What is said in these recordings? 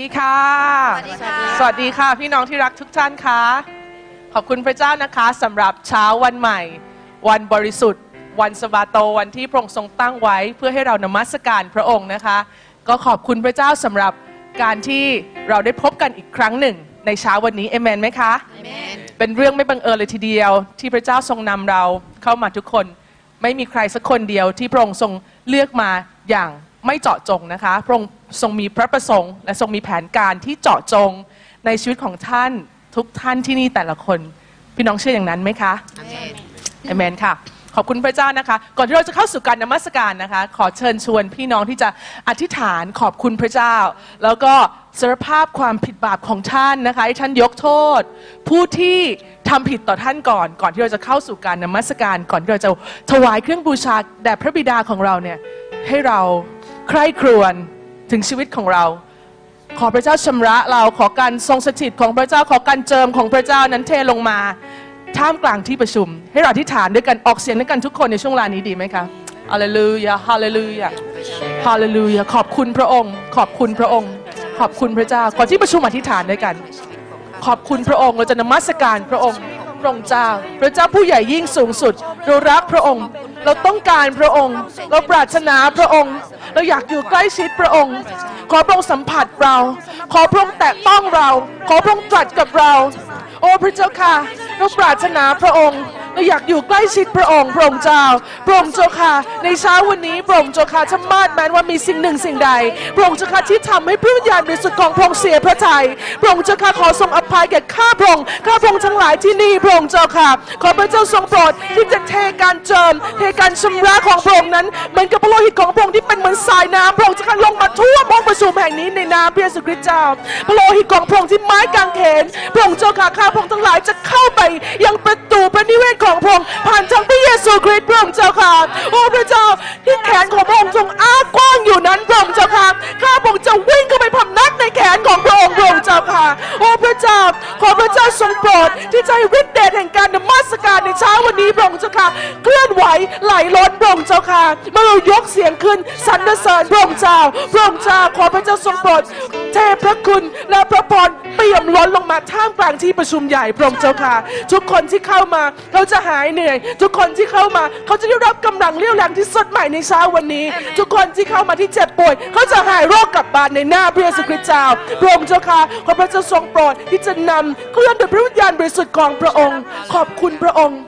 ดีค่ะ สวัสดีค่ะ สวัสดีค่ะ พี่น้องที่รักทุกท่านค่ะ ขอบคุณพระเจ้านะคะสำหรับเช้าวันใหม่ วันบริสุทธิ์ วันสบาโตวันที่พระองค์ทรงตั้งไว้ เพื่อให้เรานมัสการพระองค์นะคะ ก็ขอบคุณพระเจ้าสำหรับการที่เราได้พบกันอีกครั้งหนึ่ง ในเช้าวันนี้เอเมนไหมคะเป็นเรื่องไม่บังเอิญเลยทีเดียว ที่พระเจ้าทรงนำเราเข้ามาทุกคน ไม่มีใครสักคนเดียวที่พระองค์ทรงเลือกมาอย่าง ไม่เจาะจงนะคะ พระองค์ทรงมีพระประสงค์ และทรงมีแผนการที่เจาะจงในชีวิตของท่านทุกท่านที่นี่แต่ละคน พี่น้องเชื่ออย่างนั้นไหมคะเอเมนค่ะ ขอบคุณพระเจ้านะคะ ก่อนที่เราจะเข้าสู่การนมัสการนะคะ ขอเชิญชวนพี่น้องที่จะอธิษฐานขอบคุณพระเจ้า แล้วก็สารภาพความผิดบาปของท่านนะคะให้ท่านยกโทษ ผู้ที่ทำผิดต่อท่านก่อน ก่อนที่เราจะเข้าสู่การนมัสการ ก่อนที่เราจะถวายเครื่องบูชาแด่พระบิดาของเราเนี่ยให้เรา ใคร่ครวญถึงชีวิตของเรา ขอพระเจ้าชำระเราขอการทรงสถิตของพระเจ้าขอการเจิมของพระเจ้านั้นเทลงมา ท่ามกลางที่ประชุม ให้เราอธิษฐานด้วยกันออกเสียงด้วยกันทุกคนในช่วงเวลานี้ดีไหมคะฮาเลลูยาฮาเลลูยาฮาเลลูยาขอบคุณพระองค์ ขอบคุณพระองค์ ขอบคุณพระเจ้าก่อนที่ประชุมอธิษฐานด้วยกัน ขอบคุณพระองค์เราจะนมัสการพระองค์พระองค์เจ้า พระเจ้าผู้ใหญ่ยิ่งสูงสุด เรารักพระองค์ เราต้องการพระองค์ เราปรารถนาพระองค์ เราอยากอยู่ใกล้ชิดพระองค์ ขอพระองค์สัมผัสเรา ขอพระองค์แตะต้องเรา ขอพระองค์ตรัสกับเรา โอ้พระเจ้าค่ะ เราปรารถนาพระองค์ เราอยากอยู่ใกล้ชิดพระองค์ พระองค์เจ้า พระองค์เจ้าค่ะ ในเช้าวันนี้พระองค์เจ้าค่ะถ้ามาดแม้ว่ามีสิ่งหนึ่งสิ่งใด พระองค์เจ้าค่ะที่ทำให้พระวิญญาณบริสุทธิ์ของพระองค์เสียพระทัย พระองค์เจ้าค่ะขอทรงอภัยแก่ข้าพระองค์ ข้าพระองค์ทั้งหลายที่นี่ พระองค์เจ้าค่ะ ขอพระเจ้าทรงโปรดที่จะเทการเจิมเทการชำระของพระองค์นั้นเหมือนกับพระโลหิตของพระองค์ที่เป็นเหมือนสายน้ำพระองค์เจ้าค่ะลงมาทั่วห้องประชุมแห่งนี้ในนามพระเยซูคริสต์เจ้าพระโลหิตของพระองค์ที่ไม้กางเขนพระองค์เจ้าค่ะข้าพระองค์ทั้งหลายจะเข้าไปยังประตูพระนิเวศของพระองค์ผ่านทางพระเยซูคริสต์พระองค์เจ้าค่ะโอ้พระเจ้าที่แขนของพระองค์ทรงอ้ากว้างอยู่นั้นพระองค์เจ้าค่ะข้าพระองค์จะวิ่งเข้าไปพำนักในแขนของพระองค์พระองค์เจ้าค่ะโอ้พระเจ้าขอพระเจ้าทรงโปรดที่จะให้ฤทธิ์เดชแห่งการนมัสการในเช้าวันนี้พระองค์เจ้าค่ะเคลื่อนไหวไหลล้นพระองค์เจ้าค่ะเมื่อเรายกเสียงขึ้นสรรเสริญพระองค์เจ้าพระองค์เจ้าขอพระเจ้าทรงโปรดเทพระคุณและพระพรเปี่ยมล้นลงมาท่ามกลางที่ประชุมใหญ่พระองค์เจ้าค่ะ ทุกคนที่เข้ามาเขาจะหายเหนื่อย ทุกคนที่เข้ามาเขาจะได้รับกำลังเรี่ยวแรงที่สดใหม่ในเช้าวันนี้ ทุกคนที่เข้ามาที่เจ็บป่วย เขาจะหายโรคกลับบ้านในหน้าพระเยซูคริสต์เจ้าพระองค์เจ้าค่ะขอพระเจ้าทรงโปรดที่จะนำเคลื่อนโดยพระวิญญาณบริสุทธิ์ของพระองค์ ขอบคุณพระองค์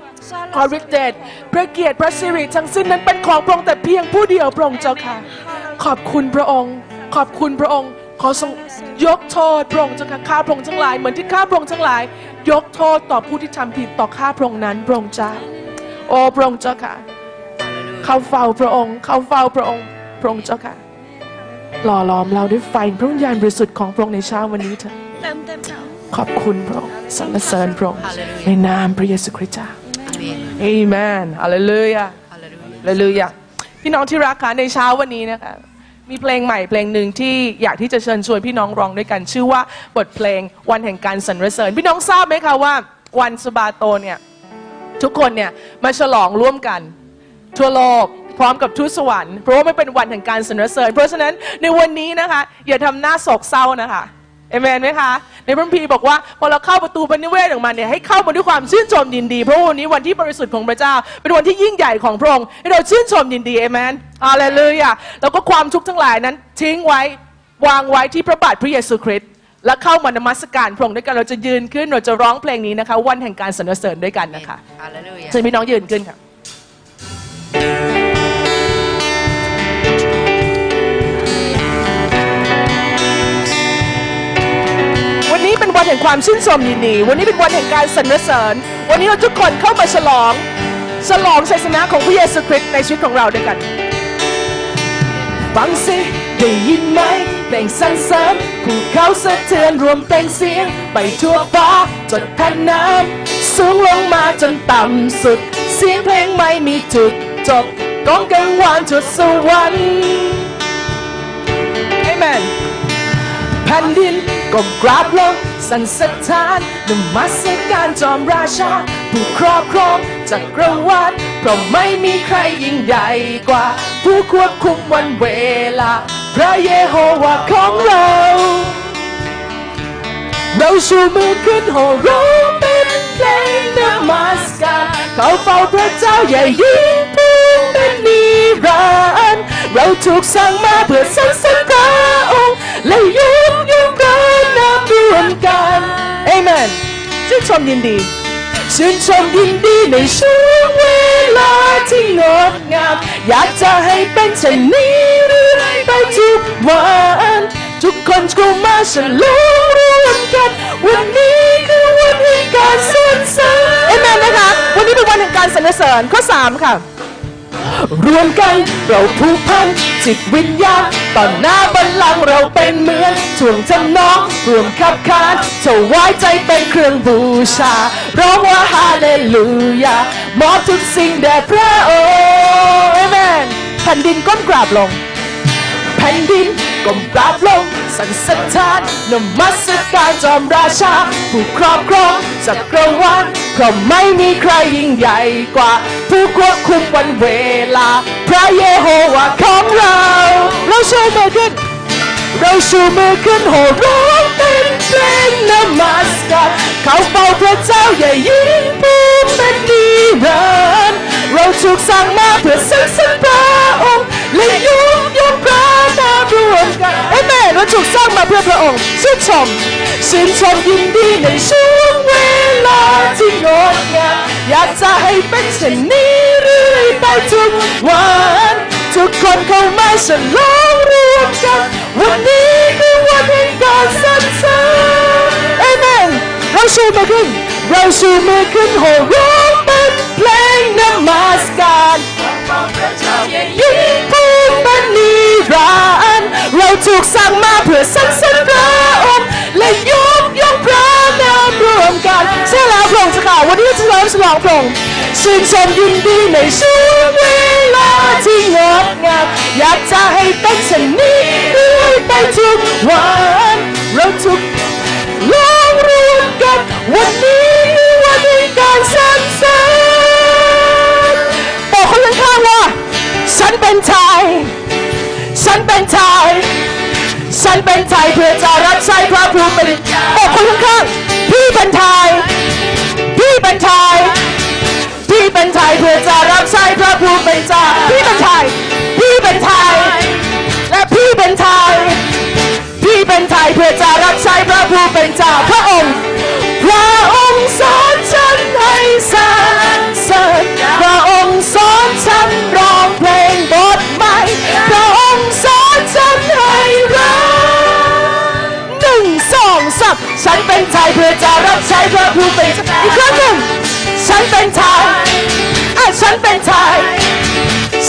ขอฤทธิ์เดชพระเกียรติพระสิริทั้งสิ้นนั้นเป็นของพระองค์แต่เพียงผู้เดียวพระองค์เจ้าค่ะ ขอบคุณพระองค์ ขอบคุณพระองค์ ขอทรงยกโทษพระองค์เจ้าค่ะข้าพระองค์ทั้งหลายเหมือนที่ข้าพระองค์ทั้งหลาย ยกโทษต่อผู้ที่ทำผิดต่อข้าพระองค์นั้นพระองค์เจ้าโอ้พระองค์เจ้าค่ะ เข้าเฝ้าพระองค์ เข้าเฝ้าพระองค์พระองค์เจ้าค่ะ หล่อหลอมเราด้วยไฟพระวิญญาณบริสุทธิ์ของพระองค์ในเช้าวันนี้เถอะเต็มเต็มเต็มขอบคุณพระองค์สรรเสริญพระองค์ในนามพระเยซูคริสต์เจ้า อาเมนเอเมนฮาเลลูยาฮาเลลูยาฮาเลลูยาพี่น้องที่รักคะในเช้าวันนี้นะคะมีเพลงใหม่เพลงหนึ่งที่อยากที่จะเชิญชวนพี่น้องร้องด้วยกัน ชื่อว่าบทเพลงวันแห่งการสรรเสริญ พี่น้องทราบไหมคะว่าวันสบาโตเนี่ยทุกคนเนี่ยมาฉลองร่วมกัน ทั่วโลกพร้อมกับทูตสวรรค์เพราะว่ามันเป็นวันแห่งการสรรเสริญ เพราะฉะนั้นในวันนี้นะคะอย่าทำหน้าโศกเศร้านะคะ เอเมนไหมคะ ในพระคัมภีร์บอกว่าพอเราเข้าประตูพระนิเวศออกมาเนี่ยให้เข้ามาด้วยความชื่นชมยินดี เพราะว่าวันนี้วันที่บริสุทธิ์ของพระเจ้า เป็นวันที่ยิ่งใหญ่ของพระองค์ให้เราชื่นชมยินดีเอเมนอาเลลูยาแล้วก็ความทุกข์ทั้งหลายนั้น ทิ้งไว้วางไว้ที่พระบาทพระเยซูคริสต์และเข้ามานมัสการพระองค์ด้วยกันเราจะยืนขึ้นเราจะร้องเพลงนี้นะคะ วันแห่งการสรรเสริญด้วยกันนะคะฮาเลลูยาเชิญพี่น้องยืนขึ้นค่ะ ห่งความชื่นชมยินดี วันนี้เป็นวันแห่งการสรรเสริญ วันนี้เราทุกคนเข้ามาฉลอง ฉลองชัยชนะของพระเยซูคริสต์ในชีวิตของเราด้วยกัน ฟังสิได้ยินไหมเพลงสรรเสริญภูเขาสะเทือนรวมเพลงเสียง ไปทั่วฟ้าจนแผ่นน้ำสูงลงมาจนต่ำสุด เสียงเพลงไม่มีจุดจบก้องกังวานจุดสวรรค์เอเมนแผ่นดิน ก็กราบลงสันสถานนมัสการจอมราชา ผู้ครอบครองจักรวาลเพราะไม่มีใครยิ่งใหญ่กว่า ผู้ควบคุมวันเวลา พระเยโฮวาของเรา เราชูมือขึ้นโห่ร้องเป็นเพลงนมัสการเขาเฝ้าพระเจ้าใหญ่ยิ่งผู้เป็นนิรันดร์เราถูกสร้างมาเพื่อสรรเสริญพระองค์และยุบยุบ รวมกันเอเมนชื่นชมยินดี ชื่นชมยินดีในช่วงเวลาที่งดงาม อยากจะให้เป็นเช่นนี้เรื่อยไปทุกวันทุกคนเข้ามาฉลองรวมกัน วันนี้คือวันแห่งการสรรเสริญเอเมนนะคะ วันนี้เป็นวันแห่งการสรรเสริญข้อสามค่ะ รวมกันเราผูกพันจิตวิญญาณต่อหน้าบัลลังก์เราเป็นเหมือนถ่วงจำนองรวมขับขานถวายใจเป็นเครื่องบูชาร้องว่าฮาเลลูยามอบทุกสิ่งแด่พระองค์เอเมนแผ่นดินก้มกราบลง แผ่นดินก้มกราบลงสั่นสะท้านนมัสการจอมราชา ผู้ครอบครองจักรวาลเพราะไม่มีใครยิ่งใหญ่กว่า ผู้ควบคุมวันเวลา พระเยโฮวาของเรา เราชูมือขึ้น เราชูมือขึ้นโห่ร้องเป็นเพลงนมัสการเขาเฝ้าพระเจ้าใหญ่ยิ่งผู้เป็นนิรันดร์เราถูกสร้างมาเพื่อสรรเสริญพระองค์ และยุบยกพระนามรวมกันเอเมนเราถูกสร้างมาเพื่อพระองค์ชื่นชมชื่นชมยินดีในช่วงเวลาที่งดงามอยากจะให้เป็นเช่นนี้เรื่อยไปทุกวันทุกคนเข้ามาฉลองรวมกัน วันนี้คือวันแห่งการสรรเสริญเอเมนเราชูมือขึ้น เราชูมือขึ้นโห่ร้องเป็นเพลงนมัสการยิ่งผู้เป็นนิรันดร์เราถูกสร้างมาเพื่อสรรเสริญพระองค์และยกยกพระนามรวมกันใช่แล้วพระองค์จ้าค่ะวันนี้จะร้องฉลองพระองค์ชื่นชมยินดีในช่วงเวลาที่งดงามอยากจะให้เป็นเช่นนี้เรื่อยไปทุกวันเราถูกลองรวมกันวันนี้ แสรรเสริญบอกคนข้างๆว่า ฉันเป็นชาย ฉันเป็นชาย ฉันเป็นไทยเพื่อจะรับใช้พระผู้เป็นบอกคนข้างๆพี่เป็นไทยพี่เป็นไทยพี่เป็นไทยเพื่อจะรับใช้พระผู้เป็นเจ้าพี่เป็นไทยพี่เป็นไทยและพี่เป็นไทยพี่เป็นไทยเพื่อจะรับใช้พระผู้เป็นเจ้าพระองค์ เป็นไทยเพื่อจะรับใช้พระผู้เป็นเจ้าอีกครั้งหนึ่งฉันเป็นไทยอะฉันเป็นไทย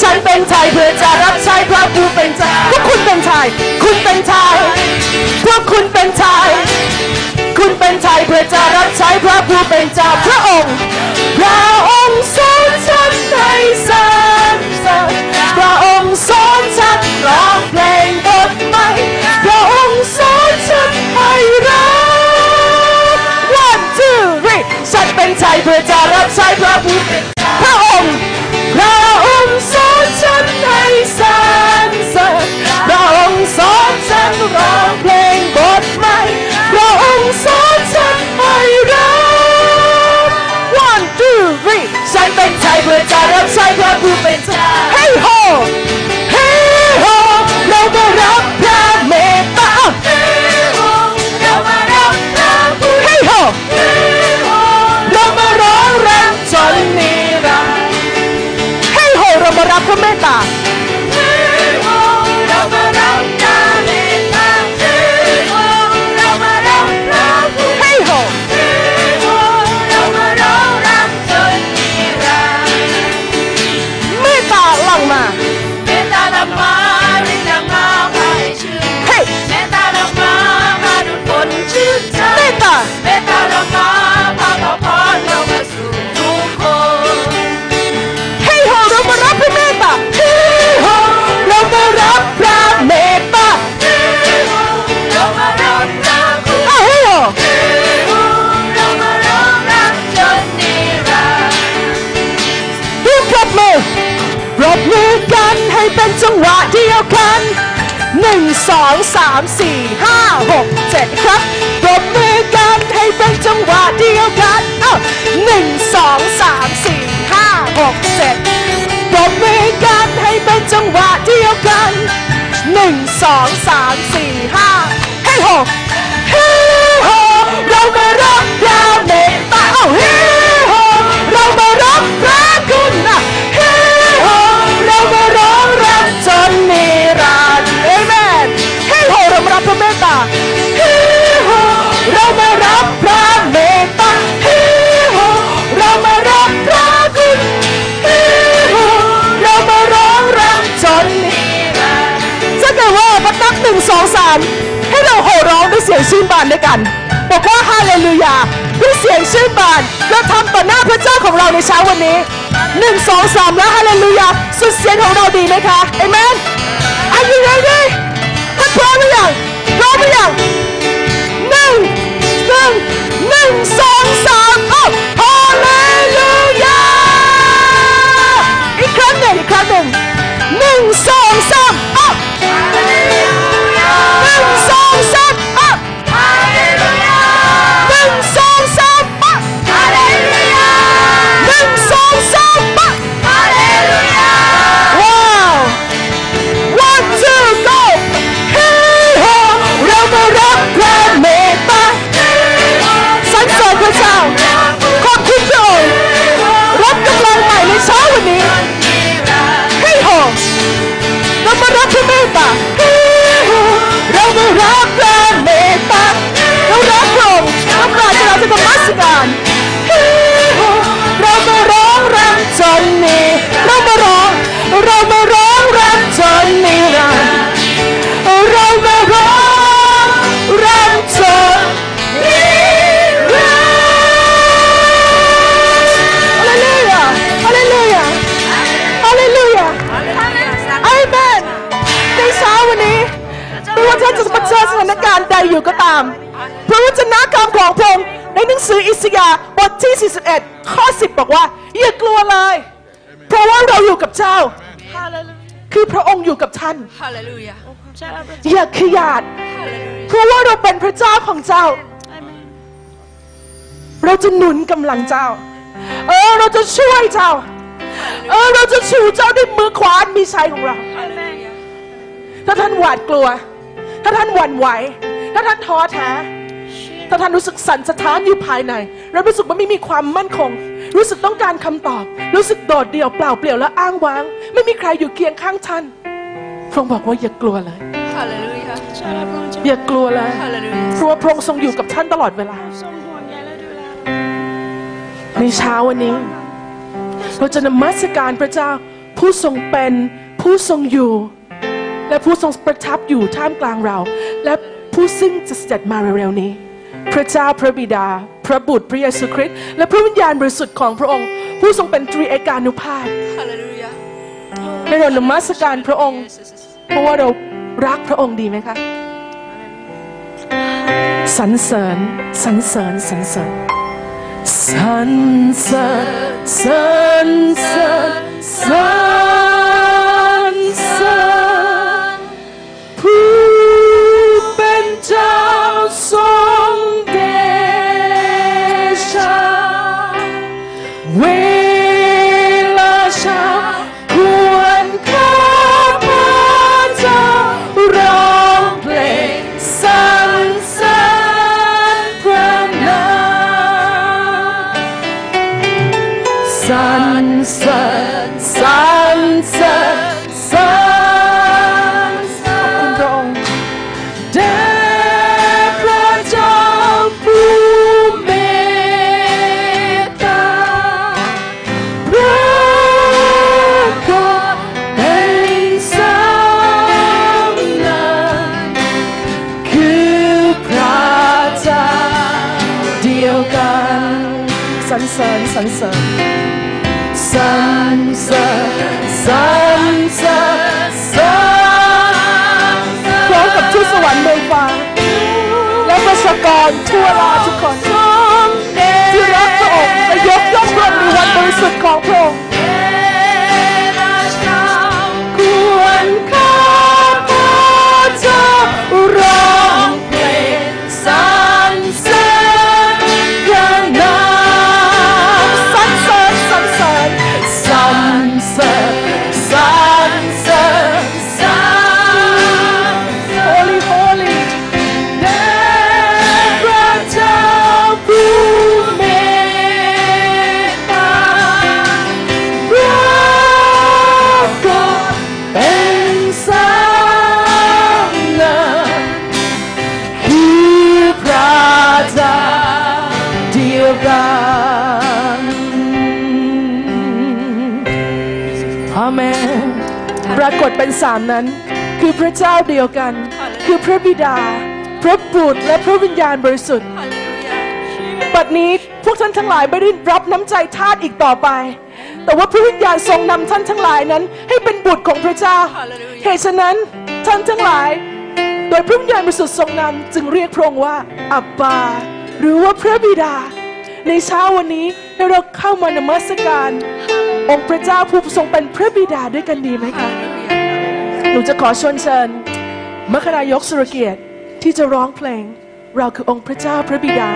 ฉันเป็นไทยเพื่อจะรับใช้พระผู้เป็นเจ้าพวกคุณเป็นไทยคุณเป็นไทยพวกคุณเป็นไทยคุณเป็นไทยเพื่อจะรับใช้พระผู้เป็นเจ้าพระองค์พระองค์สอนฉันให้สรรเสริญพระองค์สอนฉันร้อง เป็นไทยเพื่อจะรับใช้พระผู้เป็นเจ้าพระองค์พระองค์สอนฉันให้สรรเสริญพระองค์สอนฉันร้องเพลงบทใหม่พระองค์สอนฉันให้รัก one two three ฉันเป็นไทยเพื่อจะรับใช้พระผู้เป็นเจ้า องสามสี่ห้าหกเจ็ดครับรวมมือกันให้เป็นจังหวะเดียวกันเอ้ามสี่ห้าหกเจ็ดรวมมือกันให้เป็นจังหวะเดียวกันหนึ่งสองสา3 4 5ให้6 หนึ่งสองสามให้เราโห่ร้องด้วยเสียงชื่นบานด้วยกัน บอกว่าฮาเลลูยาด้วยเสียงชื่นบานเราทำต่อหน้าพระเจ้าของเราในเช้าวันนี้หนึ่งสองสามแล้วฮาเลลูยาสุดเสียงของเราดีไหมคะเอเมน Are you ready ท่านพร้อมหรือยังพร้อมหรือยังหนึ่งหนึ่งหนึ่งสองสามเอ้ รับพระเมตตาเฮ้โฮ อยู่ก็ตาม พระวจนะคำของพระองค์ในหนังสืออิสยาห์บทที่ 41 ข้อ 10 บอกว่า อย่ากลัวเลย เพราะว่าเราอยู่กับเจ้า คือพระองค์อยู่กับท่าน Hallelujah. อย่าขยาด Hallelujah. เพราะว่าเราเป็นพระเจ้าของเจ้า เราจะหนุนกำลังเจ้า เออเราจะช่วยเจ้า เออเราจะชูเจ้าด้วยมือขวาอันมีชัยของเรา Hallelujah. ถ้าท่านหวาดกลัว ถ้าท่านหวั่นไหว ถ้าท่านท้อแท้ ถ้าท่านรู้สึกสั่นสะท้านอยู่ภายใน และรู้สึกว่าไม่มีความมั่นคง รู้สึกต้องการคำตอบ รู้สึกโดดเดี่ยวเปล่าเปลี่ยวและอ้างว้าง ไม่มีใครอยู่เคียงข้างท่านพระองค์บอกว่าอย่ากลัวเลย Hallelujah. อย่ากลัวเลย Hallelujah. เพราะว่าพระองค์ทรงอยู่กับท่านตลอดเวลา ในเช้าวันนี้ เราจะนมัสการพระเจ้าผู้ทรงเป็นผู้ทรงอยู่ และผู้ทรงประทับอยู่ท่ามกลางเรา และ ผู้ซึ่งจะเสด็จมาเร็วๆนี้ พระเจ้าพระบิดา พระบุตรพระเยซูคริสต์และพระวิญญาณบริสุทธิ์ของพระองค์ ผู้ทรงเป็นตรีเอกานุภาพ Hallelujah. ให้เรานมัสการพระองค์ Yes, yes, yes. เพราะว่าเรารักพระองค์ดีไหมคะสรรเสริญสรรเสริญสรรเสริญสรรเสริญสรรเสริญสรร รรเสริญสรรเสริญสรรเสริญสรรเสริญสรรพร้อมกับทูตสวรรค์เมืองฟ้าและประชากรทั่วโลกทุกคนามนั้น คือพระเจ้าเดียวกัน Hallelujah. คือพระบิดา พระบุตรและพระวิญญาณบริสุทธิ์ฮาเลลูยาบัดนี้พวกท่านทั้งหลายไม่ได้รับน้ำใจทาสอีกต่อไป แต่ว่าพระวิญญาณทรงนำท่านทั้งหลายนั้น ให้เป็นบุตรของพระเจ้าเหตุฉะนั้นท่านทั้งหลาย โดยพระวิญญาณบริสุทธิ์ทรงนำจึงเรียกพระองค์ว่า อับบา หรือว่าพระบิดา ในเช้าวันนี้ให้เราเข้ามานมัสการ องค์พระเจ้าผู้ทรงเป็นพระบิดาด้วยกันดีไหมฮาคะเลลูยา หนูจะขอชวนเชิญมคณายกสุรเกียรติที่จะร้องเพลง เราคือองค์พระเจ้าพระบิดา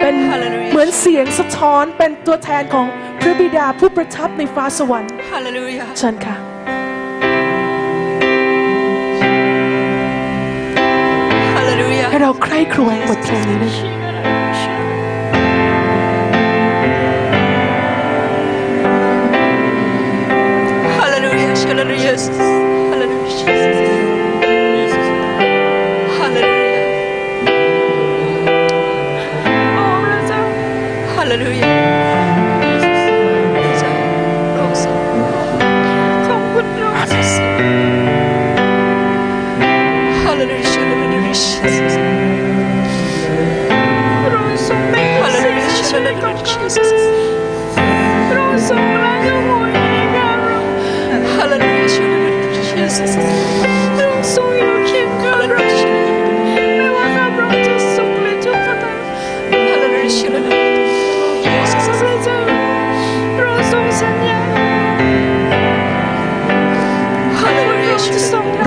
เป็น Hallelujah เหมือนเสียงสะท้อนเป็นตัวแทนของพระบิดาผู้ประทับในฟ้าสวรรค์ฮาเลลูยาเชิญค่ะฮาเลลูยาให้เราใคร่ครวญบทเพลงนี้เลยฮาเลลูยาฮาเลลูยา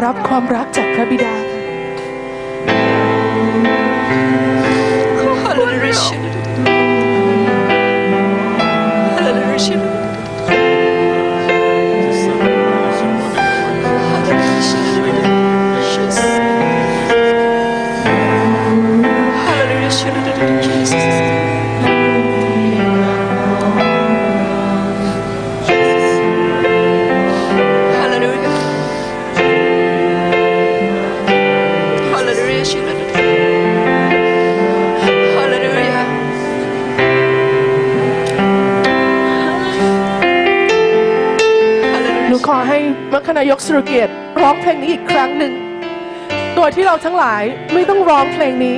รับความรักจากพระบิดา รเกียรติร้องเพลงนี้อีกครั้งหนึ่ง โดยที่เราทั้งหลายไม่ต้องร้องเพลงนี้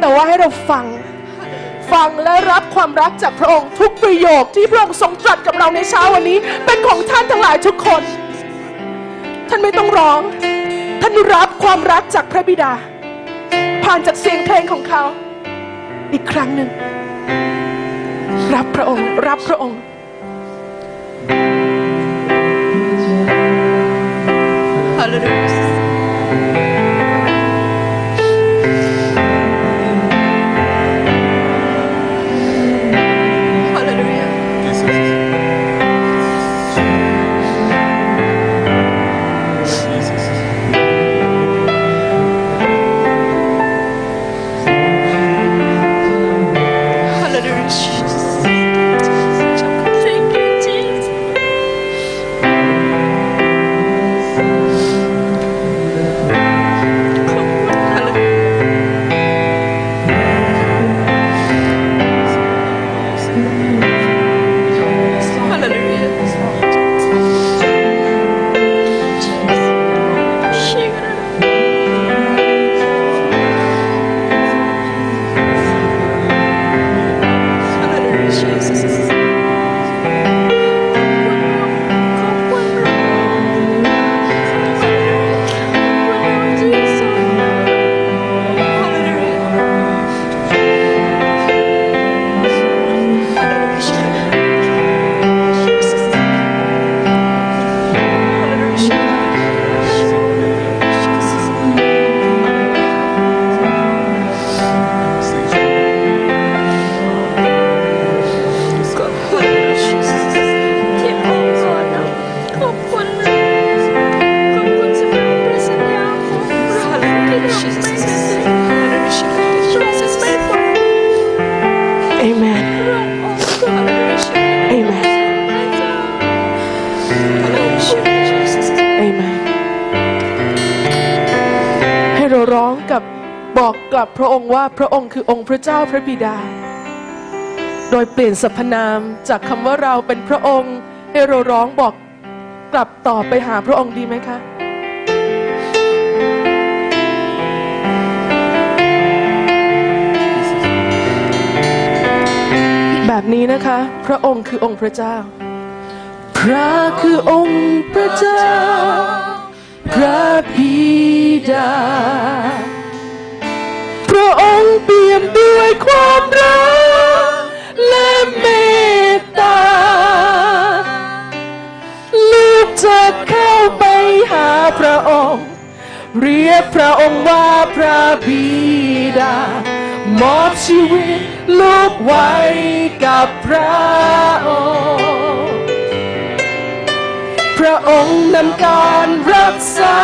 แต่ว่าให้เราฟัง ฟังและรับความรักจากพระองค์ทุกประโยคที่พระองค์ทรงตรัสกับเราในเช้าวันนี้ เป็นของท่านทั้งหลายทุกคน ท่านไม่ต้องร้อง ท่านรับความรักจากพระบิดา ผ่านจากเสียงเพลงของเขา อีกครั้งหนึ่ง รับพระองค์ รับพระองค์ Amen Amen Amen ให้เราร้องกับบอกกลับพระองค์ว่าพระองค์คือองค์พระเจ้าพระบิดา โดยเปลี่ยนสรรพนามจากคำว่าเราเป็นพระองค์ ให้เราร้องบอกกลับต่อไปหาพระองค์ดีไหมคะ แบบนี้นะคะ พระองค์คือองค์พระเจ้า พระคือองค์พระเจ้า พระบิดา พระองค์เปี่ยมด้วยความรักและเมตตา ลูกจะเข้าไปหาพระองค์ เรียกพระองค์ว่าพระบิดา มอบชีวิตลูกไว้กับพระองค์ พระองค์นำการรักษา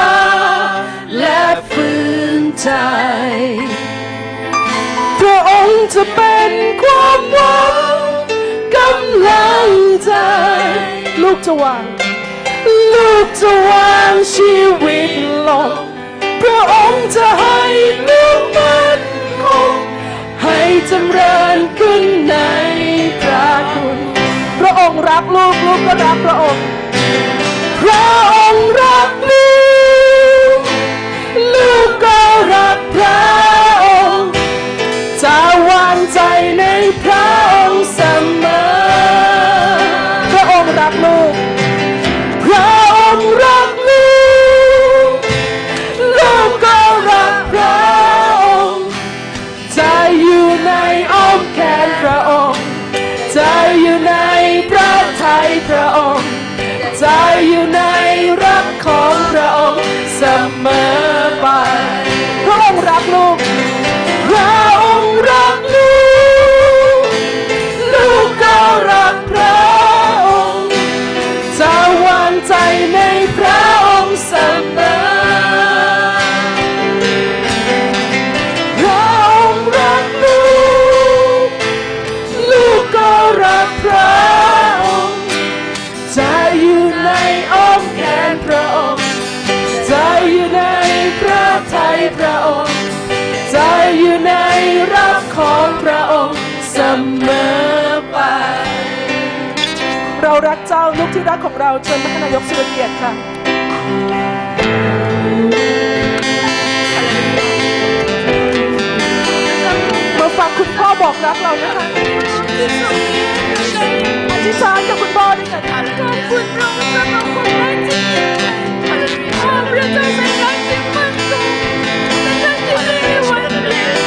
และฟื้นใจ พระองค์จะเป็นความหวังกำลังใจ ลูกจะวางลูกจะวางชีวิตลงพระองค์จะให้ลูกมันคง ให้จำเริญขึ้นในพระคุณ พระองค์รักลูกลูกก็รักพระองค์ พระองค์รักลูก เรารักเจ้าลูกที่รักของเราเชิญพระนายกสุรเกียรติค่ะมาฟังคุณพ่อบอกรักเรานะคะอธิษฐานกับคุณพ่อด้วยกันขอบคุณพระองค์สำหรับความรักที่ยิ่งใหญ่พระเจ้าเป็นรักที่มั่นคงเป็นรักที่ไม่มีวันเปลี่ยน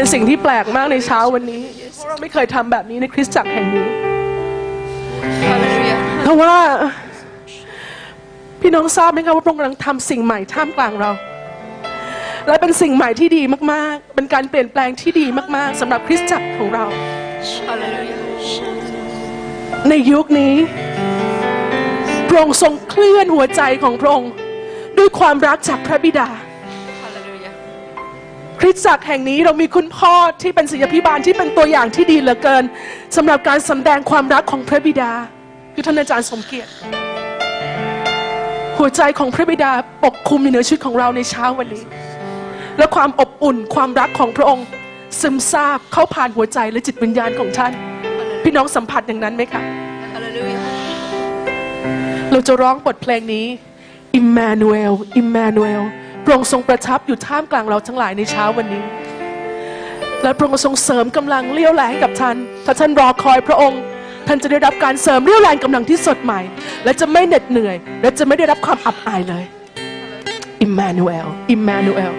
เป็นสิ่งที่แปลกมากในเช้าวันนี้เพราะเราไม่เคยทำแบบนี้ในคริสตจักรแห่งนี้ฮาเลลูยาเพราะว่าพี่น้องทราบไหมคะว่าพระองค์กำลังทำสิ่งใหม่ท่ามกลางเรา และเป็นสิ่งใหม่ที่ดีมากๆ เป็นการเปลี่ยนแปลงที่ดีมากๆสำหรับคริสตจักรของเราฮาเลลูยาในยุคนี้พระองค์ทรงเคลื่อนหัวใจของพระองค์ด้วยความรักจากพระบิดาฮาเลลูยา คริสตจักรแห่งนี้เรามีคุณพ่อที่เป็นศิษยาพิบาลที่เป็นตัวอย่างที่ดีเหลือเกินสำหรับการสำแดงความรักของพระบิดา คือท่านอาจารย์สมเกียรติ หัวใจของพระบิดาปกคลุมอยู่เหนือชีวิตของเราในเช้าวันนี้ และความอบอุ่นความรักของพระองค์ ซึมซาบเข้าผ่านหัวใจและจิตวิญญาณของท่าน พี่น้องสัมผัสอย่างนั้นไหมคะฮาเลลูยาเราจะร้องบทเพลงนี้อิม พระองค์ทรงประทับอยู่ท่ามกลางเราทั้งหลายในเช้าวันนี้ และพระองค์ทรงเสริมกำลังเลี้ยวแรงให้กับท่าน ถ้าท่านรอคอยพระองค์ท่านจะได้รับการเสริมเลี้ยวแรงกำลังที่สดใหม่ และจะไม่เหน็ดเหนื่อย และจะไม่ได้รับความอับอายเลยอิมมานูเอลอิมมานูเอล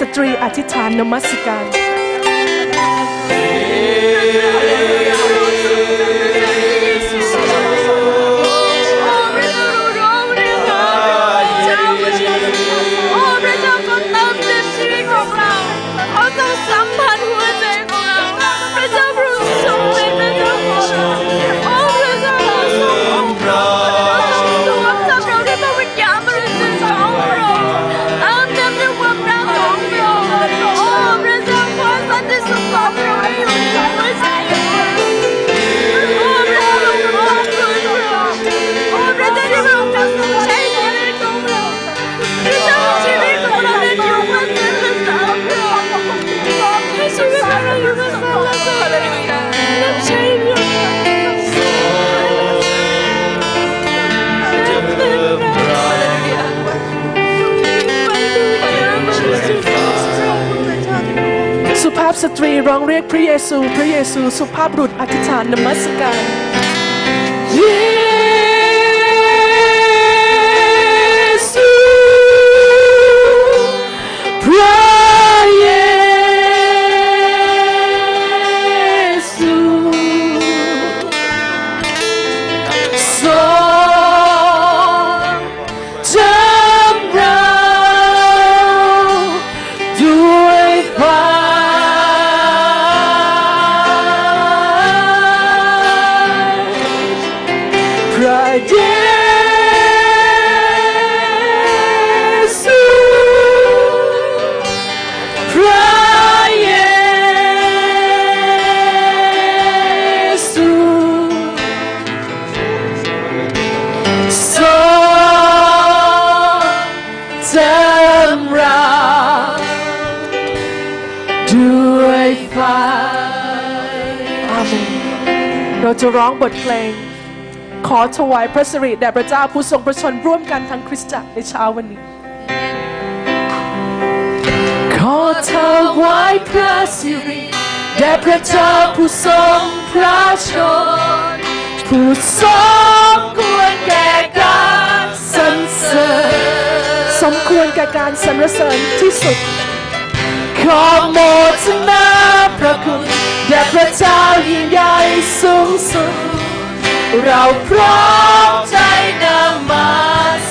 สตรีอธิษฐานนมัสการ พสตรีร้องเรียกพระเยซู พระเยซู สุภาพบุรุษอธิษฐานนมัสการเจะร้องบทเพลง ขอถวายพระสิริแด่พระเจ้าผู้ทรงประชนร่วมกันทั้งคริสตจักรในเช้าวันนี้ ขอถวายพระสิริแด่พระเจ้าผู้ทรงพระชนผู้สมควรแก่การสรรเสริญสมควรแก่การสรรเสริญที่สุด ขอโมทนาพระคุณ แด่พระเจ้ายิ่งใหญ่สูงสุด เราพร้อมใจนมั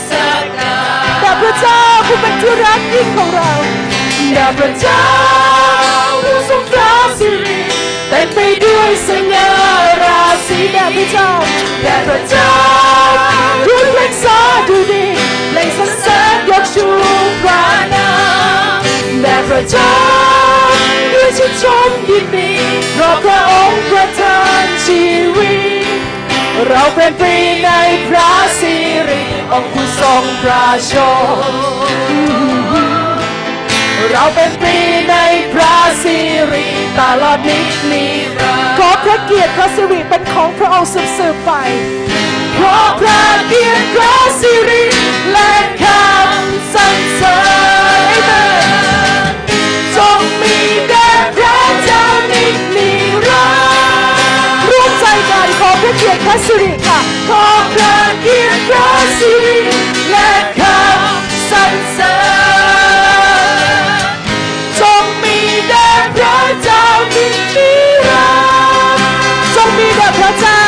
สการแด่พระเจ้าผู้เป็นที่รักยิ่งของเราแด่พระเจ้าผู้ทรงพระสิริเต็มไปด้วยสง่าราศีแด่พระเจ้าแด่พระเจ้าด้วยเพลงสาดุดีเพลงสรรเสริญยกชูพระนามแด่พระเจ้า ด้วยชื่นชมยินดีเพราะพระองค์ประทานชีวิต เราเป็นปรีในพระสิริองค์ผู้ทรงพระชนเราเป็นปรีในพระสิริตลอดนินิรันดร์ขอพระเกียรติพระสิริเป็นของพระองค์สืบสืบไปเพราะพระเกียรติพระสิริและคำสรรเสริญ กันขอพระเกียรติพระสิริค่ะ ขอพระเกียรติพระสิริและคำสรรเสริญจงมีแด่พระเจ้านิรันดร์จงมีแด่พระเจ้า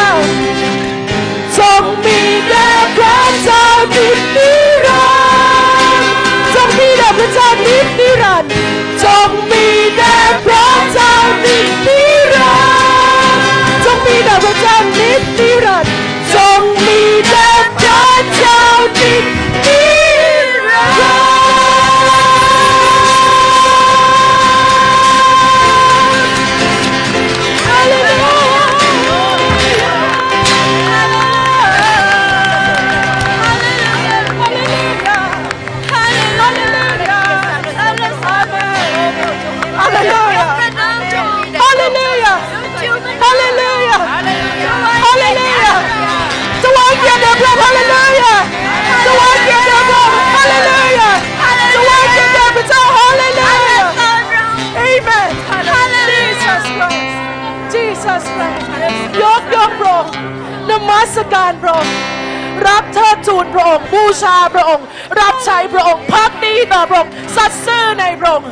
บูชาพระองค์ รับใช้พระองค์พักดีต่อพระองค์สัตย์ซื่อในพระองค์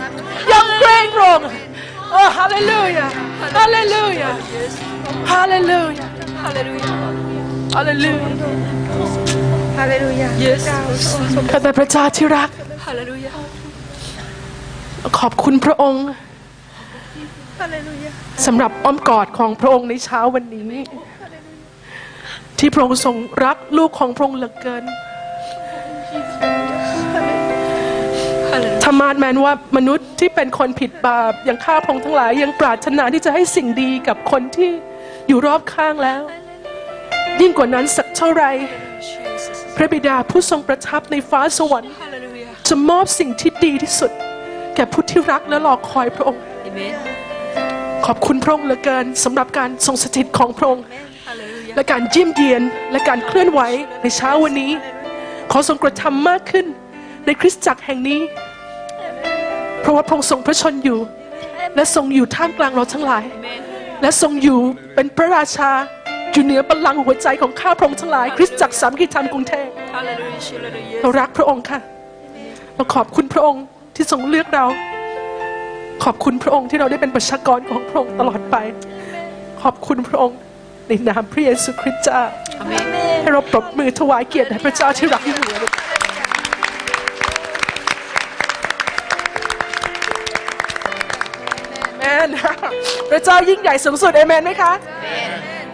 ยำเกรงพระองค์โอ้ฮาเลลูยาฮาเลลูยาฮาเลลูยาฮาเลลูยาฮาเลลูยา Hallelujah. Yes ข้าแต่พระเจ้าที่รัก Hallelujah. ขอบคุณพระองค์ Hallelujah. สำหรับอ้อมกอดของพระองค์ในเช้าวันนี้ ที่พระองค์ทรงรักลูกของพระองค์เหลือเกิน Hallelujah. ธรรมาสแมนว่ามนุษย์ที่เป็นคนผิดบาปอย่างข้าพระองค์ทั้งหลาย ยังปรารถนาที่จะให้สิ่งดีกับคนที่อยู่รอบข้างแล้ว ยิ่งกว่านั้นสักเท่าไหร Jesus. พระบิดาผู้ทรงประทับในฟ้าสวรรค์ Hallelujah. จะมอบสิ่งที่ดีที่สุด แก่ผู้ที่รักและรอคอยพระองค์ Amen. ขอบคุณพระองค์เหลือเกินสำหรับการทรงสถิตของพระองค์ Hallelujah. และการเยี่ยมเยียนและการเคลื่อนไหวในเช้าวันนี้ ขอทรงกระทำมากขึ้น ในคริสตจักรแห่งนี้ เพราะว่าพระองค์ทรงพระชนอยู่ และทรงอยู่ท่ามกลางเราทั้งหลาย และทรงอยู่เป็นพระราชาอยู่เหนือบัลลังก์หัวใจของข้าพระองค์ทั้งหลาย คริสตจักรสามกิจธรรมกรุงเทพ Hallelujah. เรารักพระองค์ค่ะ เราขอบคุณพระองค์ที่ทรงเลือกเรา ขอบคุณพระองค์ที่เราได้เป็นประชากรของพระองค์ตลอดไป ขอบคุณพระองค์ ในนามพระเยซูคริสต์เจ้าให้เราปรบมือถวายเกียรติแด่พระเจ้าที่รักยิ่งเหนือแมนพระเจ้ายิ่งใหญ่สูงสุดเอเมนไหมคะ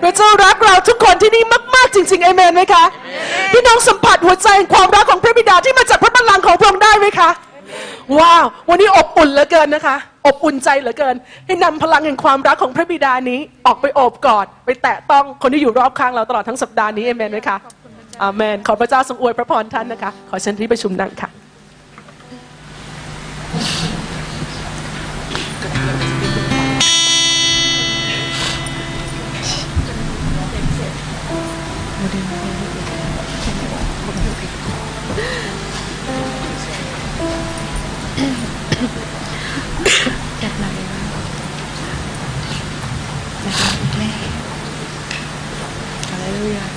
พระเจ้ารักเราทุกคนที่นี่มากๆจริงๆเอเมนไหมคะพี่น้องสัมผัสหัวใจแห่งความรักของพระบิดาที่มาจากพระบัลลังก์ของพระองค์ได้ไหมคะ ว้าว วันนี้อบอุ่นเหลือเกินนะคะ อบอุ่นใจเหลือเกิน ให้นำพลังแห่งความรักของพระบิดานี้ออกไปโอบกอด ไปแตะต้องคนที่อยู่รอบข้างเราตลอดทั้งสัปดาห์นี้เอเมนไหมคะอาเมน ขอพระเจ้าทรงอวยพระพรท่านนะคะ ขอเชิญที่ประชุมนั่งค่ะอ ย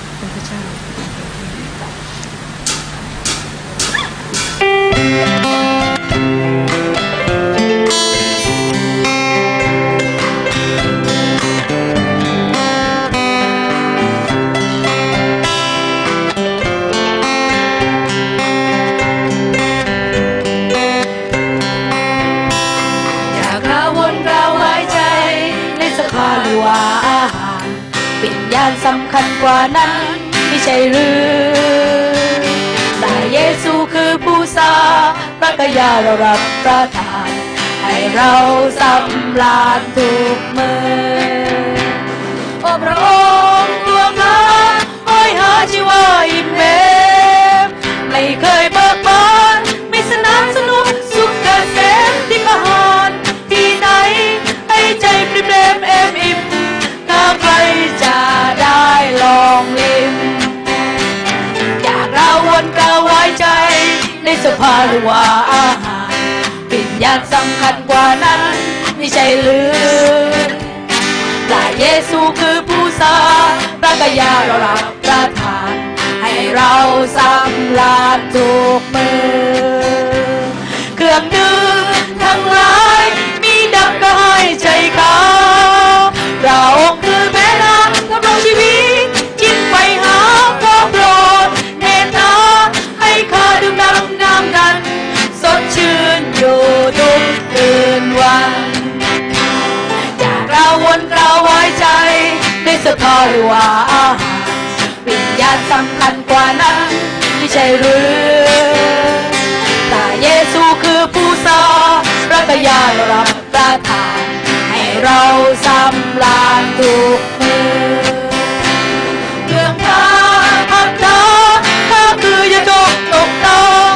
ำคัญกว่านั้นไม่ใช่หรือแต่เยซูคือผู้สาพระกยาเรารับประทาน ให้เราสำราญทุกเมือโอ้พระองค์ตัวข้าห้อยหาชีวาอิ่มเอมไม่เคย สภาหรือว่าอาหารวิญญาณสำคัญกว่านั้นไม่ใช่หรือพระเยซูคือผู้สร้างพระกยาเรารับประทาน ให้เราสำราญทุกมือ เครื่องดื่มทั้งหลายมีดับกระหายใจเขา ในสภาหรือว่าอาหารวิญญาณสำคัญกว่านั้นไม่ใช่หรือแต่เยซูคือผู้สร้างพระกายารับประทาน ให้เราสำราญทุกมือเรื่องพาพักตาถ้าคือยาตกตกต้อง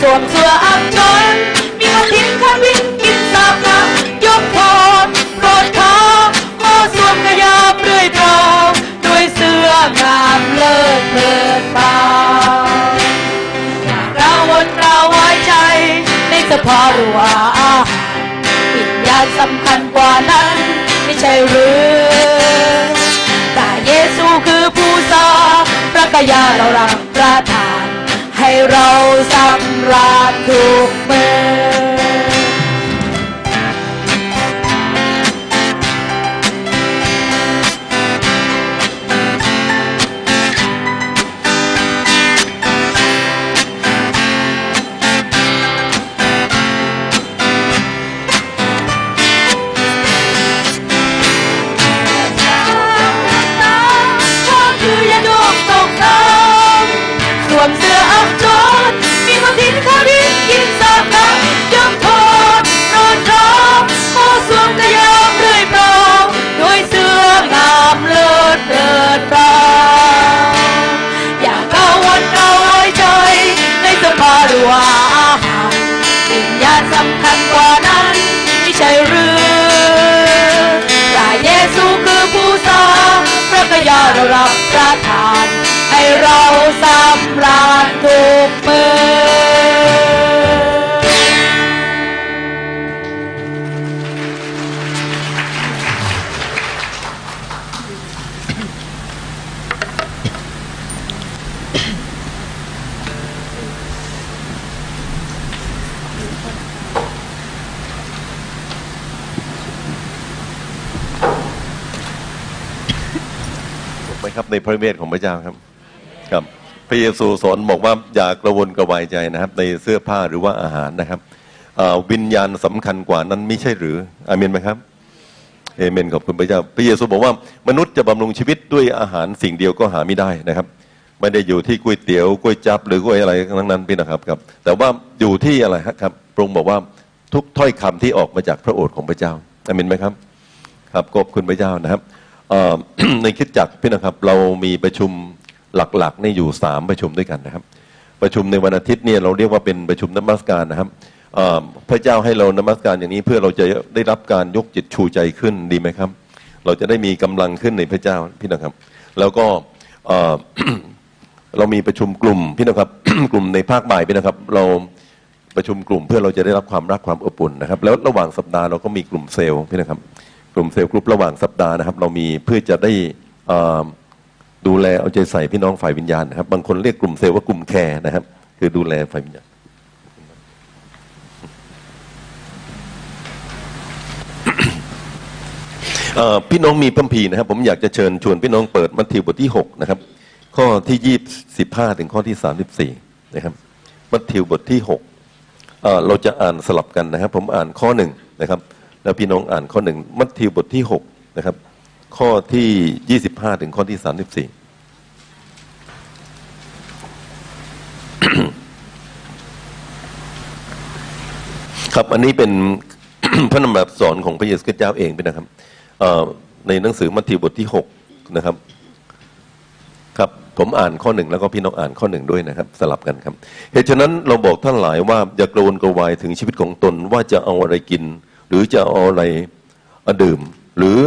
สวมเสื้ออับจน ใช่หรือแต่เยซูคือผู้สร้างพระกายาเรารับประทาน ให้เราสำราญทุกมือ ตัว่าอาหารวิญญาณสำคัญกว่านั้นไม่ใช่หรือพระเยซูคือผู้สร้างพระกยาเรารับประทาน ให้เราสำราญทุกมือ ไหมครับ ในพระเวทของพระเจ้าครับ ครับ พระเยซูสอนบอกว่าอย่ากระวนกระวายใจนะครับ ในเสื้อผ้าหรือว่าอาหารนะครับวิญญาณสำคัญกว่านั้นไม่ใช่หรืออาเมนไหมครับเอเมนขอบคุณพระเจ้า พระเยซูบอกว่ามนุษย์จะบำรุงชีวิตด้วยอาหารสิ่งเดียวก็หาไม่ได้นะครับ ไม่ได้อยู่ที่ก๋วยเตี๋ยวก๋วยจับหรือก๋วยอะไรทั้งนั้นพี่นะครับครับ แต่ว่าอยู่ที่อะไรครับพระองค์บอกว่าทุกถ้อยคำที่ออกมาจากพระโอษฐ์ของพระเจ้าอาเมนไหมครับ ครับขอบคุณพระเจ้านะครับ ในคิดจักพี่นะครับ เรามีประชุมหลักๆนี่อยู่สามประชุมด้วยกันนะครับ ประชุมในวันอาทิตย์เนี่ยเราเรียกว่าเป็นประชุมนมัสการนะครับพระเจ้าให้เรานมัสการอย่างนี้เพื่อเราจะได้รับการยกจิตชูใจขึ้นดีไหมครับ เราจะได้มีกำลังขึ้นในพระเจ้าพี่นะครับ แล้วก็เรามีประชุมกลุ่มพี่นะครับ กลุ่มในภาคบ่ายพี่นะครับ เราประชุมกลุ่มเพื่อเราจะได้รับความรักความอบอุ่นนะครับ แล้วระหว่างสัปดาห์เราก็มีกลุ่มเซลล์พี่นะครับ กลุ่มเซลล์กลุ่มระหว่างสัปดาห์นะครับ เรามีเพื่อจะได้ดูแลเอาใจใส่พี่น้องฝ่ายวิญญาณนะครับ บางคนเรียกกลุ่มเซลล์ว่ากลุ่มแคร์นะครับ คือดูแลฝ่ายวิญญาณพี่น้องมีพัมพีนะครับ ผมอยากจะเชิญชวนพี่น้องเปิดมัทธิวบทที่หกนะครับ ข้อที่ยี่สิบห้าถึงข้อที่สามสิบสี่นะครับ มัทธิวบทที่หกเราจะอ่านสลับกันนะครับ ผมอ่านข้อหนึ่งนะครับ แล้วพี่น้องอ่านข้อหนึ่งมัทธิวบทที่หกนะครับ ข้อที่ยี่สิบห้าถึงข้อที่สามสิบสี่ครับอันนี้เป็นพระนำแบบสอนของพระเยซูคริสต์เจ้าเองเป็นนะครับในหนังสือมัทธิวบทที่หกนะครับ ครับผมอ่านข้อหนึ่งแล้วก็พี่น้องอ่านข้อหนึ่งด้วยนะครับ สลับกันครับเหตุฉะนั้นเราบอกท่านหลายว่าอย่ากระวนกระวายถึงชีวิตของตนว่าจะเอาอะไรกิน หรือจะเอาอะไรดื่ม หรือ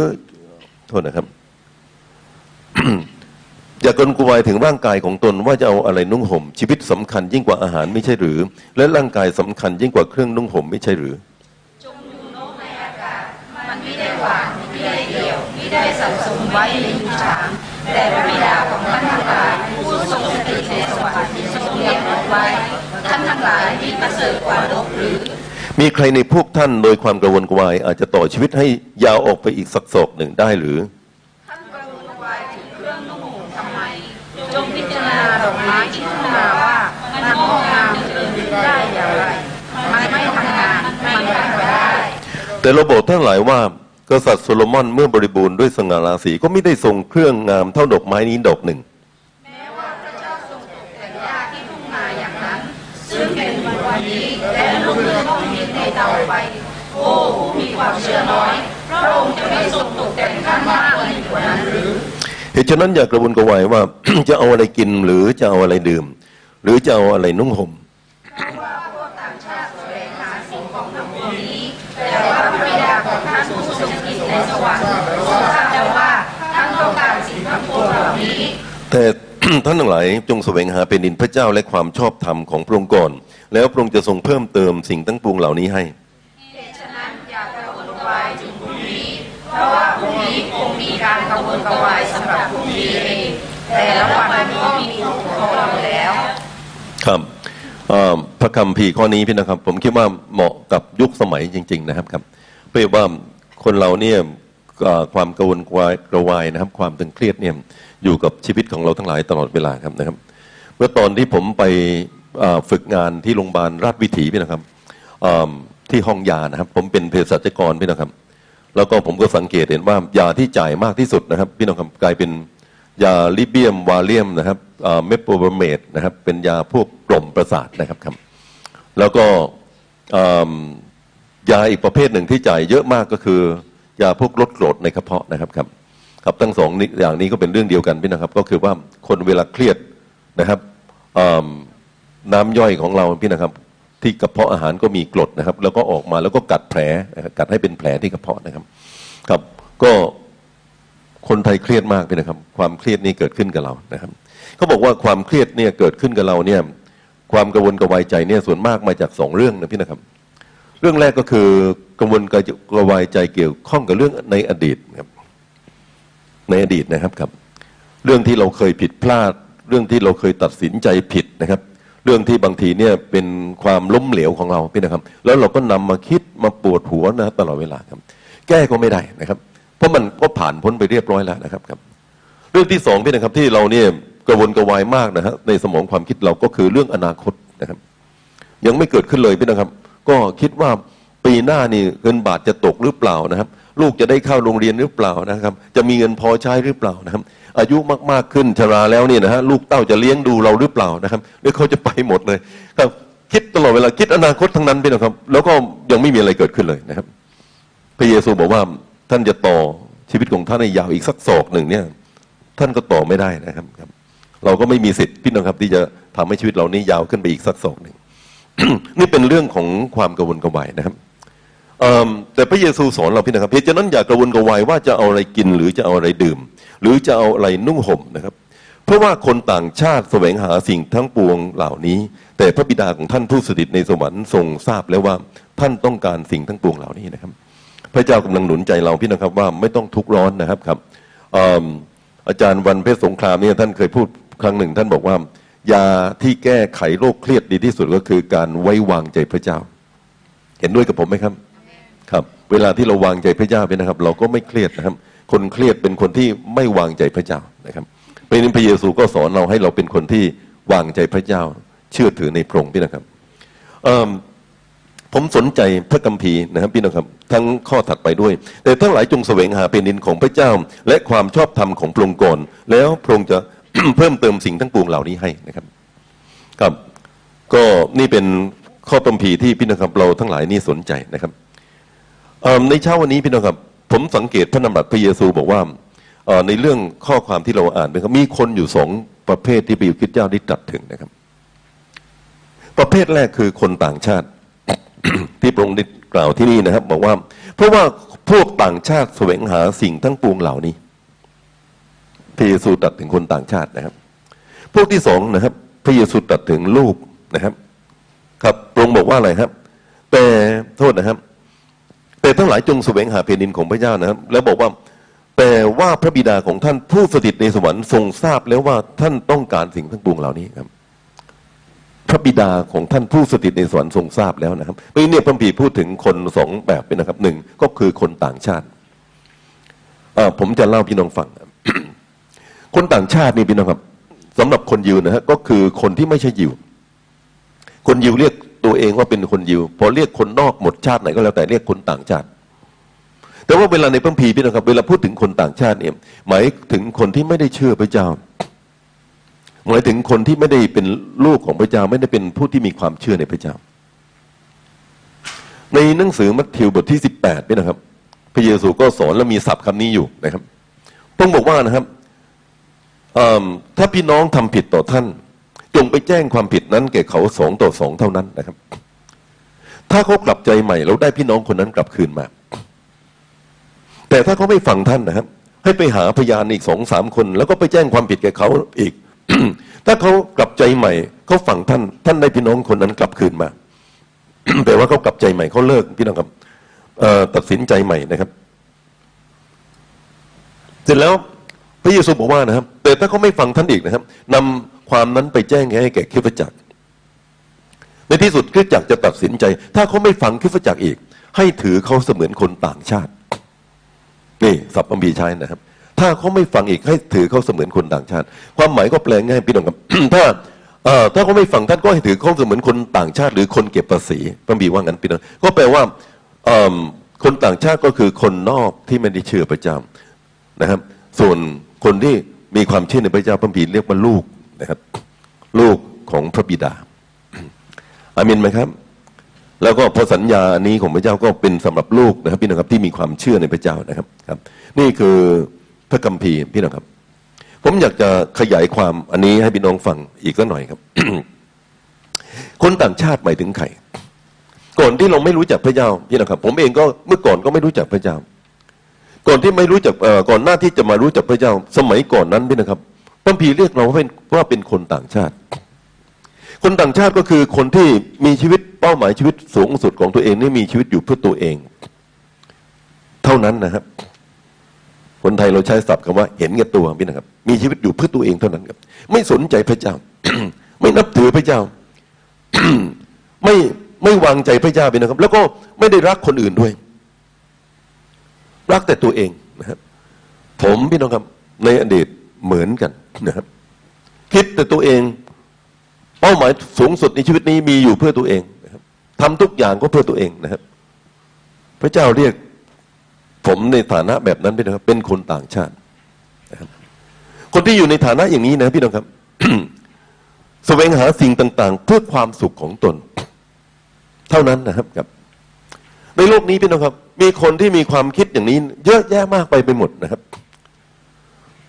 โทษนะครับอย่ากระวนกวายถึงร่างกายของตนว่าจะเอาอะไรนุ่งห่ม ชีวิตสำคัญยิ่งกว่าอาหารไม่ใช่หรือ และร่างกายสำคัญยิ่งกว่าเครื่องนุ่งห่มไม่ใช่หรือจงดูโลกในอากาศมันไม่ได้หวานไม่ได้เดี่ยวไม่ได้สับสมไว้ในยุชามแต่พระบิดาของท่านทั้งหลายผู้ทรงสถิตในสวรรค์ทรงเลี้ยงนกไว้ท่านทั้งหลายมีประเสริฐกว่านกหรือ มีใครในพวกท่านโดยความกระวนกระวาย อาจจะต่อชีวิตให้ยาวออกไปอีกสักศอกหนึ่งได้หรือท่านกระวนกระวายถึงเครื่องนุ่งห่มทำไมจงพิจารณาดอกไม้ที่ทุ่งนาว่ามันงอกงามเจรินได้อย่างไรมันไม่ทำงานมันไม่ได้ แต่เราบอกท่านหลายว่ากษัตริย์โซโลมอนเมื่อบริบูรณ์ด้วยสง่าราศีก็ไม่ได้ทรงเครื่องงามเท่าดอกไม้นี้ดอกหนึ่ง แม้ว่าพระเจ้าทรงตกแต่งหญ้าที่ทุ่งนาอย่างนั้น ซึ่งเป็นวันนี้และลูกเรือต้องมีใน เตาไฟ โอ้ผู้มีความเชื่อน้อย พระองค์จะไม่ทรงตกแต่งท่านมากกว่านั้นหรือเหตุฉะนั้นอย่ากระวนกระวายว่าจะเอาอะไรกินหรือจะเอาอะไรดื่ม หรือจะเอาอะไรนุ่งห่มว่าพวกต่างชาติแสวงหาสิ่งของทั้งปวงนี้แต่ ว่าพระบิดาของท่านผู้ทรงสถิตในสวรรค์ทรงทราบแล้วว่าท่านต้องการสิ่งทั้งปวงเหล่านี้แต่ท่านทั้งหลายจงแสวงหาเป็นดินพระเจ้าและความชอบธรรมของพระองค์ก่อน แล้วพระองค์จะทรงเพิ่มเติมสิ่งทั้งปวงเหล่านี้ให้เหตุฉะนั้นอย่ากระวนกระวายถึงพรุ่งนี้ เพราะว่าพรุ่งนี้คงมีการกระวนกระวายสำหรับพรุ่งนี้เองแต่ละวันก็มีทุกข์ของเราแล้ว ครับเอ่อพระคำพีร์ข้อนี้พี่นะครับ ผมคิดว่าเหมาะกับยุคสมัยจริง ๆ นะครับครับเพราะว่าคนเราเนี่ยเอ่อความกระวนกระวายกระวายนะครับ ความตึงเครียดเนี่ย อยู่กับชีวิตของเราทั้งหลายตลอดเวลาครับนะครับ เมื่อตอนที่ผมไปฝึกงานที่โรงพยาบาลราชวิถีพี่นะครับที่ห้องยานะครับ ผมเป็นเภสัชกรพี่นะครับ แล้วก็ผมก็สังเกตเห็นว่ายาที่จ่ายมากที่สุดนะครับ พี่น้องครับกลายเป็นยาลิเบียมวาเลียมนะครับเมโปรเบเมดนะครับ เป็นยาพวกกล่อมประสาทนะครับครับ แล้วก็ยาอีกประเภทหนึ่งที่จ่ายเยอะมากก็คือยาพวกลดกรดในกระเพาะนะครับครับ ครับทั้งสองอย่างนี้ก็เป็นเรื่องเดียวกันพี่นะครับ ก็คือว่าคนเวลาเครียดนะครับน้ำย่อยของเราพี่นะครับ ที่กระเพาะอาหารก็มีกรดนะครับ แล้วก็ออกมาแล้วก็กัดแผลกัดให้เป็นแผลที่กระเพาะนะครับ ครับก็คนไทยเครียดมากเลยนะครับ ความเครียดนี่เกิดขึ้นกับเรานะครับเขาบอกว่าความเครียดเนี่ยเกิดขึ้นกับเราเนี่ยความกังวลกระวายใจเนี่ยส่วนมากมาจากสองเรื่องนะพี่นะครับ เรื่องแรกก็คือกังวลกระวายใจเกี่ยวข้องกับเรื่องในอดีตครับ ในอดีตนะครับครับ เรื่องที่เราเคยผิดพลาด เรื่องที่เราเคยตัดสินใจผิดนะครับ เรื่องที่บางทีเนี่ยเป็นความล้มเหลวของเราพี่นะครับ แล้วเราก็นำมาคิดมาปวดหัวนะตลอดเวลาครับ แก้ก็ไม่ได้นะครับ เพราะมันก็ผ่านพ้นไปเรียบร้อยแล้วนะครับครับ เรื่องที่สองพี่นะครับที่เราเนี่ยกระวนกระวายมากนะฮะในสมองความคิดเราก็คือเรื่องอนาคตนะครับ ยังไม่เกิดขึ้นเลยพี่นะครับ ก็คิดว่าปีหน้านี่เงินบาทจะตกหรือเปล่านะครับ ลูกจะได้เข้าโรงเรียนหรือเปล่านะครับ จะมีเงินพอใช้หรือเปล่านะครับ อายุมากๆขึ้นชราแล้วเนี่ยนะฮะลูกเต้าจะเลี้ยงดูเราหรือเปล่านะครับหรือเขาจะไปหมดเลยครับคิดตลอดเวลาคิดอนาคตทั้งนั้นพี่นะครับ แล้วก็ยังไม่มีอะไรเกิดขึ้นเลยนะครับ พระเยซูบอกว่าท่านจะต่อชีวิตของท่านให้ยาวอีกสักศอกหนึ่งเนี่ย ท่านก็ต่อไม่ได้นะครับครับ เราก็ไม่มีสิทธิ์พี่น้องครับ ที่จะทำให้ชีวิตเรานี้ยาวขึ้นไปอีกสักศอกหนึ่งนี่เป็นเรื่องของความกระวนกระวายนะครับ แต่พระเยซูสอนเราพี่นะครับเหตุฉะนั้นอย่ากระวนกระวายว่าจะเอาอะไรกินหรือจะเอาอะไรดื่ม หรือจะเอาอะไรนุ่งห่มนะครับ เพราะว่าคนต่างชาติแสวงหาสิ่งทั้งปวงเหล่านี้ แต่พระบิดาของท่านผู้สถิตในสวรรค์ทรงทราบแล้วว่าท่านต้องการสิ่งทั้งปวงเหล่านี้นะครับ พระเจ้ากำลังหนุนใจเราพี่นะครับว่าไม่ต้องทุกข์ร้อนนะครับครับเอิ่มอาจารย์วันเพชรสงครามเนี่ยท่านเคยพูดครั้งหนึ่ง ท่านบอกว่ายาที่แก้ไขโรคเครียดดีที่สุดก็คือการไว้วางใจพระเจ้า เห็นด้วยกับผมไหมครับ ครับเวลาที่เราวางใจพระเจ้าไปนะครับ เราก็ไม่เครียดนะครับ คนเครียดเป็นคนที่ไม่วางใจพระเจ้านะครับเพราะนั้นพระเยซูก็สอนเราให้เราเป็นคนที่วางใจพระเจ้า เชื่อถือในพระองค์พี่นะครับผมสนใจพระคัมภีร์นะครับพี่น้องครับ ทั้งข้อถัดไปด้วย แต่ทั้งหลายจงแสวงหาเป็นดินของพระเจ้า และความชอบธรรมของพระองค์ก่อนแล้วพระองค์จะเพิ่มเติมสิ่งทั้งปวงเหล่านี้ให้นะครับครับ ก็นี่เป็นข้อคัมภีร์ที่พี่น้องครับเราทั้งหลายนี่สนใจนะครับ ในเช้าวันนี้พี่น้องครับ ผมสังเกตพระนามบัตรพระเยซูบอกว่าในเรื่องข้อความที่เราอ่านไปครับมีคนอยู่สองประเภทที่พระเยซูคริสต์เจ้าได้ตรัสถึงนะครับ ประเภทแรกคือคนต่างชาติที่พระองค์ได้กล่าวที่นี่นะครับ บอกว่า เพราะว่าพวกต่างชาติแสวงหาสิ่งทั้งปวงเหล่านี้พระเยซูตรัสถึงคนต่างชาตินะครับ พวกที่สองนะครับ พระเยซูตรัสถึงลูกนะครับ ครับพระองค์บอกว่าอะไรครับ แต่โทษนะครับ แต่ทั้งหลายจงแสวงหาแผ่นดินของพระเจ้านะครับ แล้วบอกว่าแต่ว่าพระบิดาของท่านผู้สถิตในสวรรค์ทรงทราบแล้วว่าท่านต้องการสิ่งทั้งปวงเหล่านี้ครับ พระบิดาของท่านผู้สถิตในสวรรค์ทรงทราบแล้วนะครับเพราะฉะนั้เนี่ยพระพีพูดถึงคนสองแบบเป็นนะครับหนึ่งก็คือคนต่างชาติเออผมจะเล่าพี่น้องฟังคนต่างชาตินี่พี่น้องครับสำหรับคนยิวนะฮะก็คือคนที่ไม่ใช่ยิว คนยิวเรียก ตัวเองว่าเป็นคนยิว พอเรียกคนนอกหมดชาติไหนก็แล้วแต่เรียกคนต่างชาติ แต่ว่าเวลาในพระคัมภีพี่น้องครับ เวลาพูดถึงคนต่างชาติเนี่ยหมายถึงคนที่ไม่ได้เชื่อพระเจ้า หมายถึงคนที่ไม่ได้เป็นลูกของพระเจ้า ไม่ได้เป็นผู้ที่มีความเชื่อในพระเจ้า ในหนังสือมัทธิวบทที่สิบแปดนี่นะครับ พระเยซูก็สอนและมีศัพท์คำนี้อยู่นะครับ ต้องบอกว่านะครับถ้าพี่น้องทำผิดต่อท่าน จงไปแจ้งความผิดนั้นแก่เขาสองต่อสองเท่านั้นนะครับ ถ้าเขากลับใจใหม่แล้วได้พี่น้องคนนั้นกลับคืนมา แต่ถ้าเขาไม่ฟังท่านนะครับ ให้ไปหาพยานอีกสองสามคน แล้วก็ไปแจ้งความผิดแก่เขาอีก ถ้าเขากลับใจใหม่เขาฟังท่าน ท่านได้พี่น้องคนนั้นกลับคืนมาแปลว่าเขากลับใจใหม่เขาเลิกพี่น้องครับตัดสินใจใหม่นะครับ เสร็จแล้วพระเยซูบอกว่านะครับ แต่ถ้าเขาไม่ฟังท่านอีกนะครับนำ ความนั้นไปแจ้งให้แก่คริสตจักร ในที่สุดคริสตจักรจะตัดสินใจ ถ้าเขาไม่ฟังคริสตจักรอีก ให้ถือเขาเสมือนคนต่างชาติ นี่สับปัมพีใช้นะครับ ถ้าเขาไม่ฟังอีกให้ถือเขาเสมือนคนต่างชาติ ความหมายก็แปลง่ายพี่น้องครับ ถ้าถ้าเขาไม่ฟังท่านก็ให้ถือเขาเสมือนคนต่างชาติ หรือคนเก็บภาษีพระบีว่างั้นพี่น้องก็แปลว่าคนต่างชาติก็คือคนนอกที่ไม่ได้เชื่อพระเจ้านะครับ ส่วนคนที่มีความเชื่อในพระเจ้าพระบีเรียกว่าลูก นะครับ ลูกของพระบิดา อามินไหมครับ แล้วก็พอสัญญาอันนี้ของพระเจ้าก็เป็นสำหรับลูกนะครับ พี่น้องครับที่มีความเชื่อในพระเจ้านะครับครับ นี่คือพระคัมภีร์พี่น้องครับ ผมอยากจะขยายความอันนี้ให้พี่น้องฟังอีกสักหน่อยครับ คนต่างชาติหมายถึงใครก่อนที่เราไม่รู้จักพระเจ้าพี่น้องครับ ผมเองก็เมื่อก่อนก็ไม่รู้จักพระเจ้า ก่อนที่ไม่รู้จักเออก่อนหน้าที่จะมารู้จักพระเจ้า สมัยก่อนนั้นพี่นะครับ พระคัมภีเรียกเราว่าเป็นว่าเป็นคนต่างชาติ คนต่างชาติก็คือคนที่มีชีวิตเป้าหมายชีวิตสูงสุดของตัวเองนี่มีชีวิตอยู่เพื่อตัวเอง เท่านั้นนะครับ คนไทยเราใช้ศัพท์คำว่า เห็นแก่ตัวพี่นะครับ มีชีวิตอยู่เพื่อตัวเองเท่านั้นครับ ไม่สนใจพระเจ้า ไม่นับถือพระเจ้า ไม่ไม่วางใจพระเจ้าไปนะครับ แล้วก็ไม่ได้รักคนอื่นด้วย รักแต่ตัวเองนะครับผมพี่น้องครับในอดีต เหมือนกันนะครับคิดแต่ตัวเอง เป้าหมายสูงสุดในชีวิตนี้มีอยู่เพื่อตัวเองนะครับทำทุกอย่างก็เพื่อตัวเองนะครับ พระเจ้าเรียกผมในฐานะแบบนั้นเป็นะครับ เป็นคนต่างชาตินะครับคนที่อยู่ในฐานะอย่างนี้นะพี่น้องครับสแสวงหาสิ่งต่าง ๆ เพื่อความสุขของตน เท่านั้นนะครับครับ ในโลกนี้พี่น้องครับ มีคนที่มีความคิดอย่างนี้ เยอะแยะมากไปไปหมดนะครับ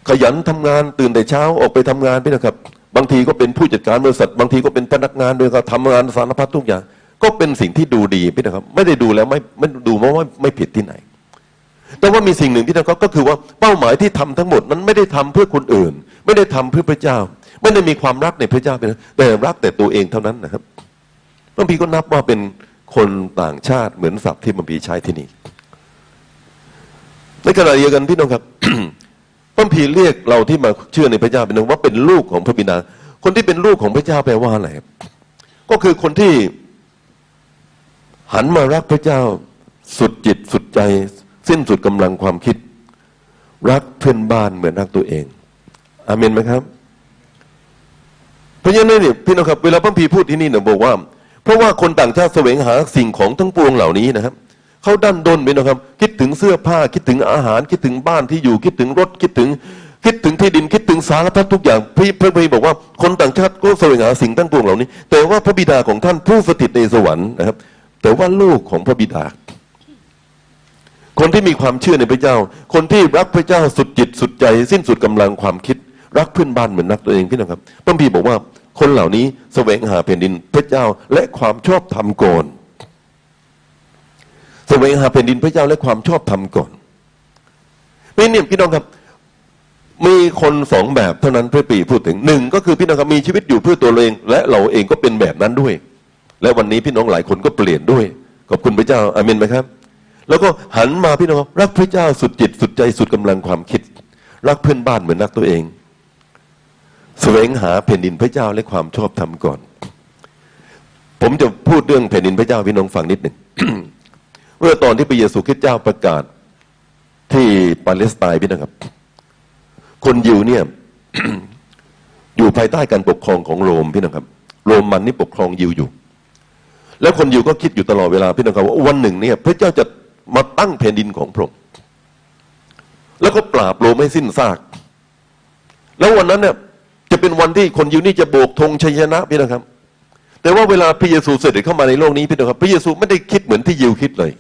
ขยันทำงานตื่นแต่เช้าออกไปทำงานพี่นะครับ บางทีก็เป็นผู้จัดการบริษัท บางทีก็เป็นพนักงานด้วยก็ทำงานสารพัดทุกอย่าง ก็เป็นสิ่งที่ดูดีพี่นะครับ ไม่ได้ดูแล้วไม่ไม่ดูเพราะว่าไม่ผิดที่ไหน แต่ว่ามีสิ่งหนึ่งที่นะครับก็คือว่าเป้าหมายที่ทำทั้งหมดนั้นไม่ได้ทำเพื่อคนอื่น ไม่ได้ทำเพื่อพระเจ้า ไม่ได้มีความรักในพระเจ้าเป็นแต่รักแต่ตัวเองเท่านั้นนะครับบางทีก็นับว่าเป็นคนต่างชาติเหมือนศัพท์ที่มันมีใช้ที่นี่ในขณะเดียวกันพี่น้องครับ พระพีเรียกเราที่มาเชื่อในพระเจ้าเป็นว่าเป็นลูกของพระบิดา คนที่เป็นลูกของพระเจ้าแปลว่าอะไร ก็คือคนที่หันมารักพระเจ้าสุดจิตสุดใจ สิ้นสุดกำลังความคิด รักเพื่อนบ้านเหมือนรักตัวเอง อาเมนไหมครับ เพราะฉะนั้นเนี่ยพี่น้องครับ เวลาพระพีพูดที่นี่เนี่ยบอกว่า เพราะว่าคนต่างชาติแสวงหาสิ่งของทั้งปวงเหล่านี้นะครับ เขาดันด้นไปนะครับ คิดถึงเสื้อผ้าคิดถึงอาหาร คิดถึงบ้านที่อยู่คิดถึงรถคิดถึง คิดถึงที่ดินคิดถึงสารพัดทุกอย่างพี่พระพีบอกว่าคนต่างชาติก็แสวงหาสิ่งทั้งปวงเหล่านี้ แต่ว่าพระบิดาของท่านผู้สถิตในสวรรค์นะครับ แต่ว่าลูกของพระบิดา คนที่มีความเชื่อในพระเจ้า คนที่รักพระเจ้าสุดจิตสุดใจ สิ้นสุดกำลังความคิด รักเพื่อนบ้านเหมือนรักตัวเองพี่น้องครับพระพีบอกว่าคนเหล่านี้แสวงหาแผ่นดินพระเจ้าและความชอบธรรมก่อน แสวงหาแผ่นดินพระเจ้าและความชอบธรรมก่อนพี่เนี่ยพี่น้องครับ มีคนสองแบบเท่านั้นพระปีพูดถึงหนึ่งก็คือพี่น้องครับมีชีวิตอยู่เพื่อตัวเราเอง และเราเองก็เป็นแบบนั้นด้วย และวันนี้พี่น้องหลายคนก็เปลี่ยนด้วยขอบคุณพระเจ้าอาเมนไหมครับ แล้วก็หันมาพี่น้องรักพระเจ้าสุดจิตสุดใจสุดกำลังความคิด รักเพื่อนบ้านเหมือนรักตัวเองแสวงหาแผ่นดินพระเจ้าและความชอบธรรมก่อน ผมจะพูดเรื่องแผ่นดินพระเจ้าพี่น้องฟังนิดหนึ่ง เมื่อตอนที่พระเยซูคริสต์เจ้าประกาศ ที่ปาเลสไตน์พี่นะครับ คนยิวเนี่ย อยู่ภายใต้การปกครองของโรมพี่นะครับ โรมมันนี่ปกครองยิวอยู่ แล้วคนยิวก็คิดอยู่ตลอดเวลาพี่นะครับว่าวันหนึ่งเนี่ย พระเจ้าจะมาตั้งแผ่นดินของพระองค์แล้วก็ปราบโรมให้สิ้นซาก แล้ววันนั้นเนี่ยจะเป็นวันที่คนยิวนี่จะโบกธงชัยชนะพี่นะครับ แต่ว่าเวลาพระเยซูเสด็จเข้ามาในโลกนี้พี่นะครับ พระเยซูไม่ได้คิดเหมือนที่ยิวคิดเลย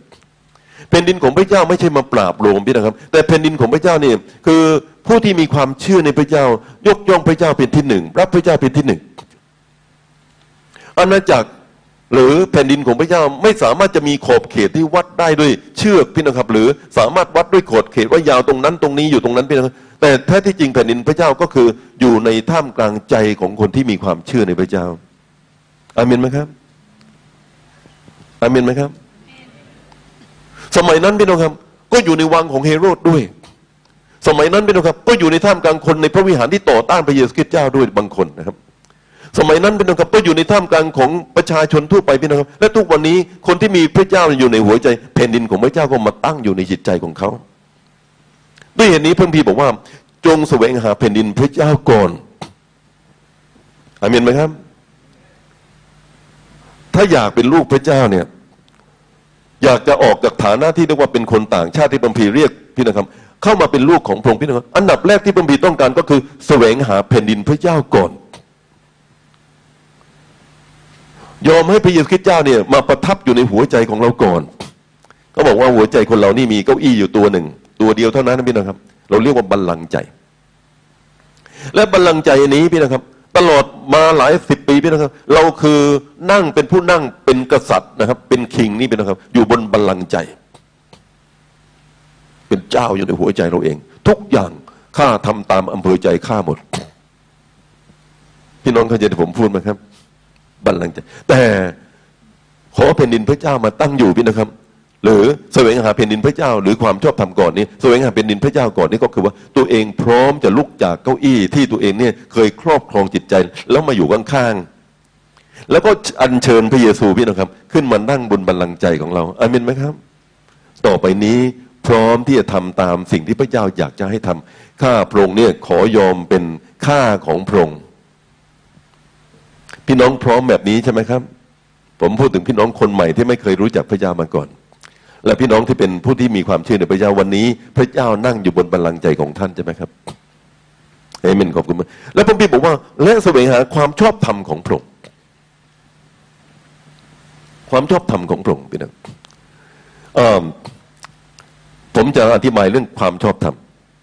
แผ่นดินของพระเจ้าไม่ใช่มาปราบโรมพี่นะครับ แต่แผ่นดินของพระเจ้านี่คือผู้ที่มีความเชื่อในพระเจ้า ยกย่องพระเจ้าเป็นที่หนึ่งรับพระเจ้าเป็นที่หนึ่งอาณาจักรหรือแผ่นดินของพระเจ้าไม่สามารถจะมีขอบเขตที่วัดได้ด้วยเชือกพี่นะครับ หรือสามารถวัดด้วยขอบเขตว่ายาวตรงนั้นตรงนี้อยู่ตรงนั้นพี่นะครับแต่แท้ที่จริงแผ่นดินพระเจ้าก็คืออยู่ในท่ามกลางใจของคนที่มีความเชื่อในพระเจ้าอาเมนไหมครับอาเมนไหมครับ สมัยนั้นพี่น้องครับ ก็อยู่ในวังของเฮโรดด้วย สมัยนั้นพี่น้องครับ ก็อยู่ในท่ามกลางคนในพระวิหารที่ต่อต้านพระเยซูคริสต์เจ้าด้วยบางคนนะครับ สมัยนั้นพี่น้องครับ ก็อยู่ในท่ามกลางของประชาชนทั่วไปพี่น้องครับ และทุกวันนี้คนที่มีพระเจ้าอยู่ในหัวใจแผ่นดินของพระเจ้าก็มาตั้งอยู่ในจิตใจของเขาด้วยเหตุนี้พระพีบอกว่า จงแสวงหาแผ่นดินพระเจ้าก่อนอาเมนไหมครับ ถ้าอยากเป็นลูกพระเจ้าเนี่ย อยากจะออกจากฐานะที่เรียกว่าเป็นคนต่างชาติที่พระพีเรียกพี่นะครับเข้ามาเป็นลูกของพระองค์พี่นะครับอันดับแรกที่พระพีต้องการก็คือแสวงหาแผ่นดินพระเจ้าก่อน ยอมให้พระเยซูคริสต์เจ้าเนี่ยมาประทับอยู่ในหัวใจของเราก่อนเขาบอกว่าหัวใจคนเรานี่มีเก้าอี้อยู่ตัวหนึ่ง ตัวเดียวเท่านั้นนะพี่นะครับ เราเรียกว่าบัลลังก์ใจ และบัลลังก์ใจนี้พี่นะครับ ตลอดมาหลายสิบ ปีพี่นะครับ เราคือนั่งเป็นผู้นั่งเป็นกษัตริย์นะครับ เป็นคิงนี่พี่นะครับ อยู่บนบัลลังก์ใจ เป็นเจ้าอยู่ในหัวใจเราเอง ทุกอย่างข้าทำตามอำเภอใจข้าหมด พี่น้องเข้าใจที่ผมพูดไหมครับ บัลลังก์ใจ แต่ขอแผ่นดินพระเจ้ามาตั้งอยู่พี่นะครับ หรือแสวงหาแผ่นดินพระเจ้า หรือความชอบธรรมก่อนนี้แสวงหาแผ่นดินพระเจ้าก่อนนี่ก็คือว่าตัวเองพร้อมจะลุกจากเก้าอี้ที่ตัวเองเนี่ยเคยครอบครองจิตใจ แล้วมาอยู่ข้างๆแล้วก็อัญเชิญพระเยซูพี่นะครับ ขึ้นมานั่งบนบัลลังก์ใจของเราอามินไหมครับ ต่อไปนี้พร้อมที่จะทำตามสิ่งที่พระเจ้าอยากจะให้ทข้าพระองค์เนี่ยขอยอมเป็นข้าของพระองค์พี่น้องพร้อมแบบนี้ใช่ไหมครับ ผมพูดถึงพี่น้องคนใหม่ที่ไม่เคยรู้จักพระเจ้ามาก่อน และพี่น้องที่เป็นผู้ที่มีความเชื่อในพระเจ้าวันนี้ พระเจ้านั่งอยู่บนบัลลังก์ใจของท่านใช่ไหมครับเอเมนขอบคุณมากแล้วพระบิดบอกว่า และแสวงหาความชอบธรรมของพระองค์ความชอบธรรมของพระองค์พี่น้องอผมจะอธิบายเรื่องความชอบธรรม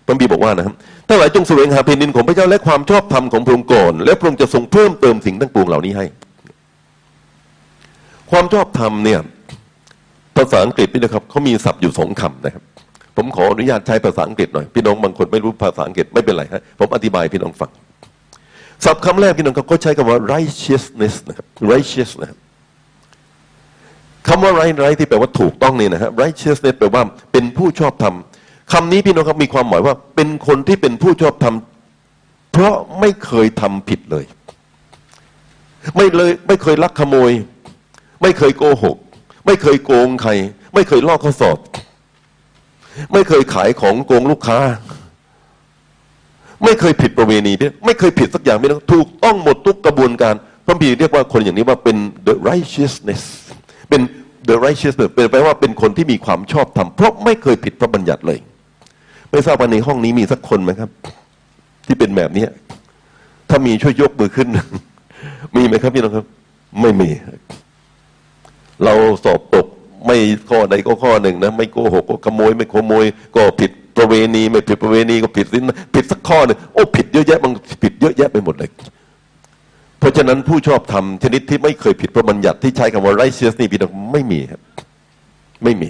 พระบิดบอกว่านะครับถ้าหลายจงแสวงหาแผ่นดินของพระเจ้าและความชอบธรรมของพระองค์ก่อนและพระองค์จะทรงเพิ่มเติมสิ่งทั้งปวงเหล่านี้ให้ ความชอบธรรมเนี่ย ภาษาอังกฤษพี่นะครับเขามีศัพท์อยู่สองคำนะครับ ผมขออนุญาตใช้ภาษาอังกฤษหน่อยพี่น้องบางคนไม่รู้ภาษาอังกฤษไม่เป็นไรฮะผมอธิบายพี่น้องฟังศัพท์คำแรกพี่น้องครับเขาใช้คำว่า righteousness นะครับ righteous นะครับคำว่า right right ที่แปลว่าถูกต้องนี่นะฮะ righteousness แปลว่าเป็นผู้ชอบธรรมคำนี้พี่น้องครับมีความหมายว่า เป็นคนที่เป็นผู้ชอบธรรมเพราะไม่เคยทำผิดเลย ไม่เลยไม่เคยลักขโมย ไม่เคยโกหก ไม่เคยโกงใคร ไม่เคยลอกข้อสอบ ไม่เคยขายของโกงลูกค้า ไม่เคยผิดประเวณีเนี่ยไม่เคยผิดสักอย่างไม่ต้องถูกต้องหมดทุกกระบวนการพระบีเรียกว่าคนอย่างนี้ว่าเป็น the righteousness เป็น the righteousness เป็นแปลว่าเป็นคนที่มีความชอบธรรมเพราะไม่เคยผิดพระบัญญัติเลย ไม่ทราบว่าในห้องนี้มีสักคนไหมครับ ที่เป็นแบบเนี้ยถ้ามีช่วยยกมือขึ้น มีไหมครับพี่น้องครับ ไม่มี เราสอบตกไม่ข้อใดก็ข้อหนึ่งนะไม่โกหกก็ขโมย ไม่ขโมย ก็ผิดประเวณี ไม่ผิดประเวณีก็ผิดสินผิดสักข้อหนึ่งโอ้ผิดเยอะแยะบางผิดเยอะแยะไปหมดเลยเพราะฉะนั้นผู้ชอบทำชนิดที่ไม่เคยผิดพระบัญญัติที่ใช้คำว่า righteous นี่พี่น้องไม่มีครับ ไม่มี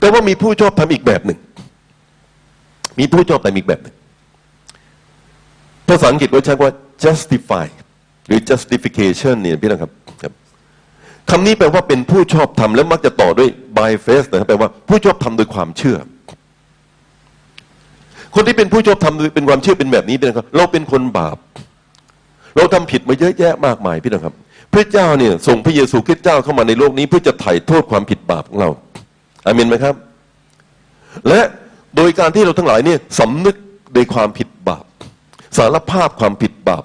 แต่ว่ามีผู้ชอบทำอีกแบบหนึ่ง มีผู้ชอบทำอีกแบบหนึ่งภาษาอังกฤษเขาใช้ว่า justify หรือ justification เนี่ยพี่น้องครับ คำนี้แปลว่าเป็นผู้ชอบธรรมและมักจะต่อด้วย by faith นะครับแปลว่าผู้ชอบธรรมโดยความเชื่อ คนที่เป็นผู้ชอบธรรมโดยเป็นความเชื่อเป็นแบบนี้พี่น้องครับ เราเป็นคนบาป เราทำผิดมาเยอะแยะมากมายพี่น้องครับ พระเจ้าเนี่ยส่งพระเยซูคริสต์เจ้าเข้ามาในโลกนี้เพื่อจะไถ่โทษความผิดบาปของเราอามินไหมครับ และโดยการที่เราทั้งหลายเนี่ยสำนึกในความผิดบาป สารภาพความผิดบาป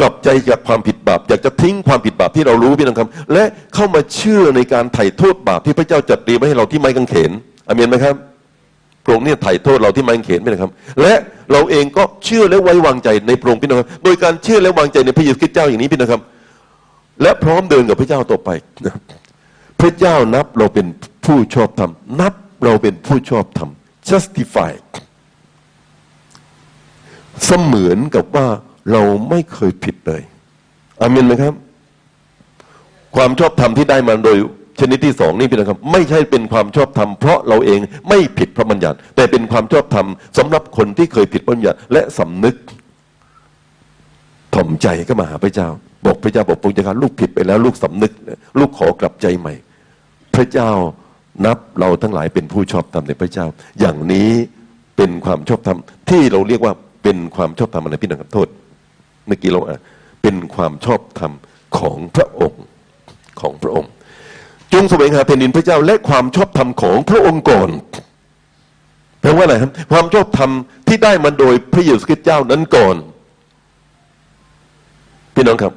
กลับใจจากความผิดบาป อยากจะทิ้งความผิดบาปที่เรารู้พี่น้องครับ และเข้ามาเชื่อในการไถ่โทษบาปที่พระเจ้าจัดเตรียมไว้ให้เราที่ไม้กางเขนอามีนไหมครับพระองค์เนี่ยไถ่โทษเราที่ไม้กางเขนพี่น้องครับ และเราเองก็เชื่อและไว้วางใจในพระองค์พี่น้องครับ โดยการเชื่อและวางใจในพระเยซูคริสต์เจ้าอย่างนี้พี่น้องครับ และพร้อมเดินกับพระเจ้าต่อไปนะพระเจ้านับเราเป็นผู้ชอบธรรมนับเราเป็นผู้ชอบธรรม justify เสมือนกับว่า เราไม่เคยผิดเลยอามินไหมครับ ความชอบธรรมที่ได้มาโดย ชนิดที่สองนี่พี่นะครับ ไม่ใช่เป็นความชอบธรรมเพราะเราเองไม่ผิดพระบัญญัติ แต่เป็นความชอบธรรมสำหรับคนที่เคยผิดพระบัญญัติและสำนึกถ่อมใจก็มาหาพระเจ้า บอกพระเจ้าบอกพระเจ้าลูกผิดไปแล้ว ลูกสำนึก ลูกขอกลับใจใหม่ พระเจ้านับเราทั้งหลายเป็นผู้ชอบธรรมในพระเจ้า อย่างนี้เป็นความชอบธรรมที่เราเรียกว่าเป็นความชอบธรรมอะไรพี่น้องครับโทษ เมื่อกี้เราอะเป็นความชอบธรรมของพระองค์ของพระองค์ จงแสวงหาแผ่นดินพระเจ้าและความชอบธรรมของพระองค์ก่อนแปลว่าอะไรครับความชอบธรรมที่ได้มาโดยพระเยซูคริสต์เจ้านั้นก่อนพี่น้องครับ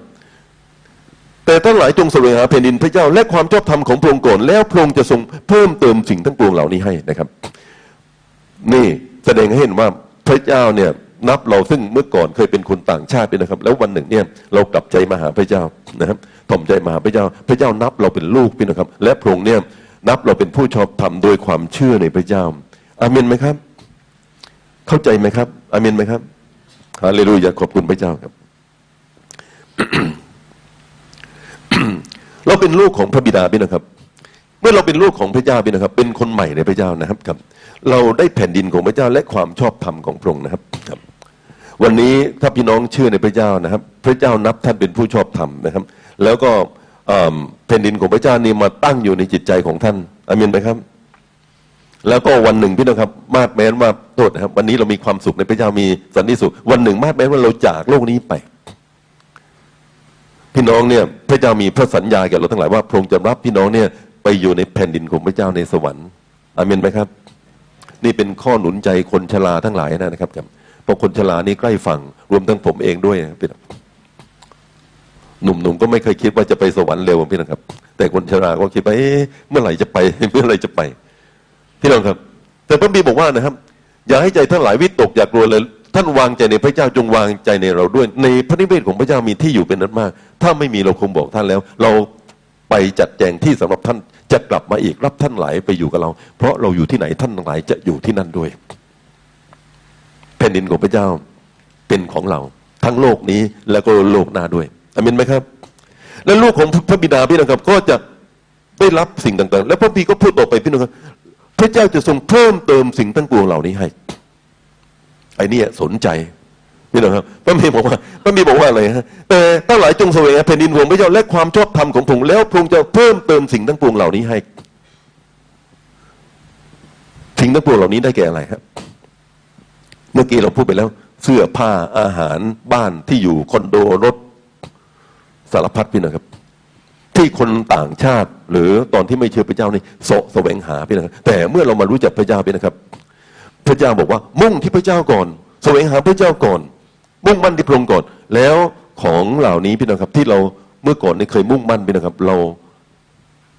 แต่ทั้งหลายจงแสวงหาแผ่นดินพระเจ้า และความชอบธรรมของพระองค์ก่อนแล้วพระองค์จะทรงเพิ่มเติมสิ่งทั้งปวงเหล่านี้ให้นะครับ นี่แสดงให้เห็นว่าพระเจ้าเนี่ย นับเราซึ่งเมื่อก่อนเคยเป็นคนต่างชาตินะครับ แล้ววันหนึ่งเนี่ยเรากลับใจมาหาพระเจ้านะครับถ่อมใจมาหาพระเจ้า พระเจ้านับเราเป็นลูกพี่นะครับ และพระองค์เนี่ยนับเราเป็นผู้ชอบธรรมโดยความเชื่อในพระเจ้าอาเมนไหมครับ เข้าใจไหมครับอาเมนไหมครับฮาเลลูยาขอบคุณพระเจ้าครับ เราเป็นลูกของพระบิดาพี่นะครับ เมื่อเราเป็นลูกของพระเจ้าพี่นะครับ เป็นคนใหม่ในพระเจ้านะครับครับ เราได้แผ่นดินของพระเจ้าและความชอบธรรมของพระองค์นะครับครับ วันนี้ถ้าพี่น้องเชื่อในพระเจ้านะครับ พระเจ้านับท่านเป็นผู้ชอบธรรมนะครับ แล้วก็แผ่นดินของพระเจ้านี่มาตั้งอยู่ในจิตใจของท่านอามินไหมครับ แล้วก็วันหนึ่งพี่น้องครับ มาดแม้นว่าโทษนะครับ วันนี้เรามีความสุขในพระเจ้ามีสันติสุข วันหนึ่งมาดแม้นว่าเราจากโลกนี้ไป พี่น้องเนี่ยพระเจ้ามีพระสัญญาแก่เราทั้งหลายว่าพระองค์จะรับพี่น้องเนี่ยไปอยู่ในแผ่นดินของพระเจ้าในสวรรค์อามินไหมครับ นี่เป็นข้อหนุนใจคนชราทั้งหลายนะครับครับ เพราะคนชรานี่ใกล้ฝั่ง รวมทั้งผมเองด้วยพี่น้องหนุ่มๆก็ไม่เคยคิดว่าจะไปสวรรค์เร็วพี่น้องครับ แต่คนชราก็คิดว่าเอ๊ะเมื่อไหร่จะไปเมื่อไหร่จะไป พี่น้องครับ แต่พระบีบอกว่านะครับ อย่าให้ใจท่านหลายวิตกอย่ากลัวเลยท่านวางใจในพระเจ้าจงวางใจในเราด้วย ในพระนิเวศของพระเจ้ามีที่อยู่เป็นนั้นมาก ถ้าไม่มีเราคงบอกท่านแล้ว เราไปจัดแจงที่สำหรับท่านจะกลับมาอีกรับท่านหลายไปอยู่กับเรา เพราะเราอยู่ที่ไหนท่านหลายจะอยู่ที่นั่นด้วย แผ่นดินของพระเจ้าเป็นของเรา ทั้งโลกนี้แล้วก็โลกหน้าด้วยอามินไหมครับ และลูกของพระบิดาพี่นะครับ ก็จะได้รับสิ่งต่างๆ แล้วพระพีก็พูดต่อไปพี่นะครับพระเจ้าจะทรงเพิ่มเติมสิ่งทั้งปวงเหล่านี้ให้ไอ้นี่สนใจพี่นะครับพระมีบอกว่าพระมีบอกว่าอะไรฮะแต่ตั้งหลายจงแสวงหาแผ่นดินของพระเจ้าและความชอบธรรมของพระองค์แล้วพระองค์จะเพิ่มเติมสิ่งทั้งปวงเหล่านี้ให้สิ่งทั้งปวงเหล่านี้ได้แก่อะไรครับ มื่อกี้เราพูดไปแล้ว เสื้อผ้าอาหารบ้านที่อยู่คอนโดรถสารพัดพี่นะครับ ที่คนต่างชาติ หรือตอนที่ไม่เชื่อพระเจ้านี่โสแสวงหาพี่นะครับ แต่เมื่อเรามารู้จักพระเจ้าพี่นะครับ พระเจ้าบอกว่ามุ่งที่พระเจ้าก่อนแสวงหาพระเจ้าก่อน มุ่งมั่นที่พระองค์ก่อน แล้วของเหล่านี้พี่น้องครับ ที่เราเมื่อก่อนนี่เคยมุ่งมั่นพี่นะครับ เรา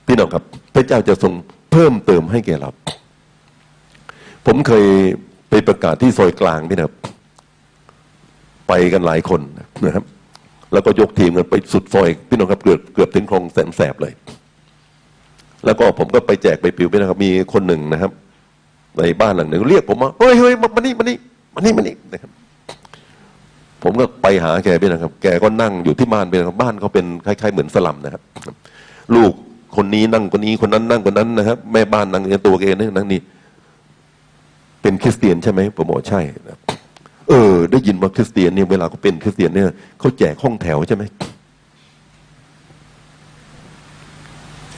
พี่น้องครับ พระเจ้าจะทรงเพิ่มเติมให้แก่เราผมเคย ไปประกาศที่ซอยกลางพี่นะครับ ไปกันหลายคนนะครับ แล้วก็ยกทีมกันไปสุดซอยพี่น้องครับเกือบเกือบถึงคลองแสนแสบเลย แล้วก็ผมก็ไปแจกไปปิวพี่นะครับ มีคนหนึ่งนะครับในบ้านหลังหนึ่งเรียกผมมาเฮ้ยเฮ้ยมานี่มานี่มานี่มานี่นะครับ ผมก็ไปหาแกพี่นะครับ แกก็นั่งอยู่ที่บ้านพี่นะครับบ้านเขาเป็นคล้ายๆเหมือนสลัมนะครับ ลูกคนนี้นั่งคนนี้คนนั้นนั่งคนนั้นนะครับ แม่บ้านนั่งตัวแกนั่งนั่งนี่ เป็นคริสเตียนใช่ไหมผมบอกใช่เออ ได้ยินว่าคริสเตียนเนี่ยเวลาเขาเป็นคริสเตียนเนี่ยเขาแจกห้องแถวใช่ไหม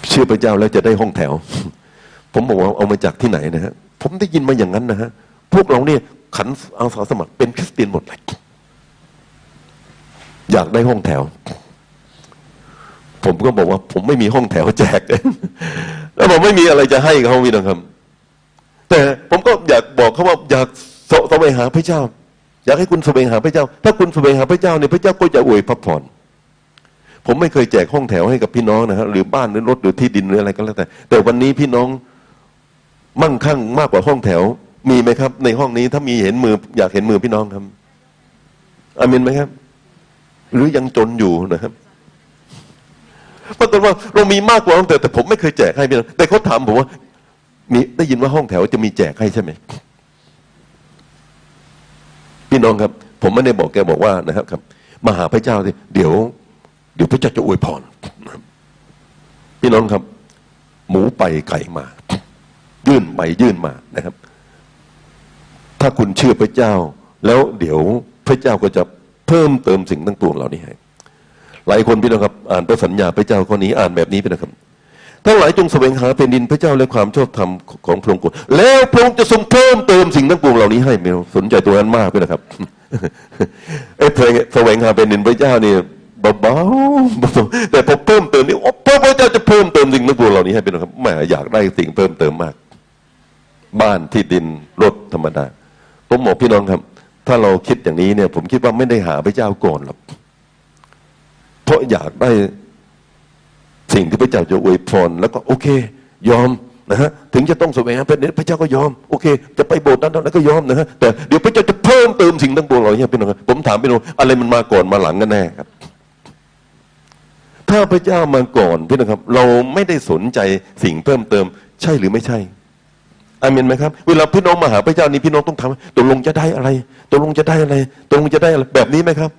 เชื่อพระเจ้าแล้วจะได้ห้องแถว ผมบอกว่าเอามาจากที่ไหนนะฮะผมได้ยินมาอย่างนั้นนะฮะพวกเราเนี่ยขันอาสาสมัครเป็นคริสเตียนหมดเลยอยากได้ห้องแถว ผมก็บอกว่า ผมไม่มีห้องแถวแจกแล้วผมไม่มีอะไรจะให้เขาพี่นะครับ แต่ผมก็อยากบอกเขาว่าอยากแสวงหาพระเจ้า อยากให้คุณแสวงหาพระเจ้า ถ้าคุณแสวงหาพระเจ้าเนี่ยพระเจ้าก็จะอวยพระพรผมไม่เคยแจกห้องแถวให้กับพี่น้องนะครับหรือบ้านหรือรถหรือที่ดินหรืออะไรก็แล้วแต่ แต่วันนี้พี่น้องมั่งคั่งมากกว่าห้องแถว มีไหมครับ ในห้องนี้ถ้ามีเห็นมือ อยากเห็นมือพี่น้องครับอามินไหมครับ หรือยังจนอยู่นะครับปรากฏว่าเรามีมากกว่าห้องแถวแต่ผมไม่เคยแจกให้พี่น้องแต่เขาถามผมว่า มีได้ยินว่าห้องแถวจะมีแจกให้ใช่ไหมพี่น้องครับ ผมไม่ได้บอกแกบอกว่านะครับครับมาหาพระเจ้าสิเดี๋ยว เดี๋ยวพระเจ้าจะอวยพรพี่น้องครับ หมูไปไก่มา ยื่นไปยื่นมานะครับ ถ้าคุณเชื่อพระเจ้า แล้วเดี๋ยวพระเจ้าก็จะเพิ่มเติมสิ่งทั้งปวงเหล่านี้ให้หลายคนพี่น้องครับ อ่านพระสัญญาพระเจ้าข้อนี้อ่านแบบนี้พี่น้องครับ ทั้งหลายจงแสวงหาแผ่นดินพระเจ้าและความชอบธรรมของพระองค์แล้วพระองค์จะทรงเพิ่มเติมสิ่งทั้งปวงเหล่านี้ให้เมลสนใจตัวนั้นมากพี่นะครับไอ้เพลงแสวงหาแผ่นดินพระเจ้านี่เบาๆแต่พอเพิ่มเติมนี่พระพระเจ้าจะเพิ่มเติมสิ่งทั้งปวงเหล่านี้ให้เป็นครับแหมอยากได้สิ่งเพิ่มเติมมาก บ้านที่ดินรถธรรมดาผมบอกพี่น้องครับ ถ้าเราคิดอย่างนี้เนี่ย ผมคิดว่าไม่ได้หาพระเจ้าก่อนหรอกเพราะอยากได้ สิ่งที่พระเจ้าจะอวยพรแล้วก็โอเค ยอมนะฮะถึงจะต้องแสวงหาพระเนตรพระเจ้าก็ยอมโอเค จะไปโบสถ์นั้นนั้นก็ยอมนะฮะแต่เดี๋ยวพระเจ้าจะเพิ่มเติมสิ่งทั้งปวงเหล่านี้พี่น้องผมถามพี่น้องอะไรมันมาก่อนมาหลังกันแน่ครับ ถ้าพระเจ้ามาก่อนพี่น้องครับ เราไม่ได้สนใจสิ่งเพิ่มเติม ใช่หรือไม่ใช่อามินไหมครับเวลาพี่น้องมาหาพระเจ้านี่พี่น้องต้องทำตกลงจะได้อะไรตกลงจะได้อะไรตกลงจะได้อะไรแบบนี้ไหมครับ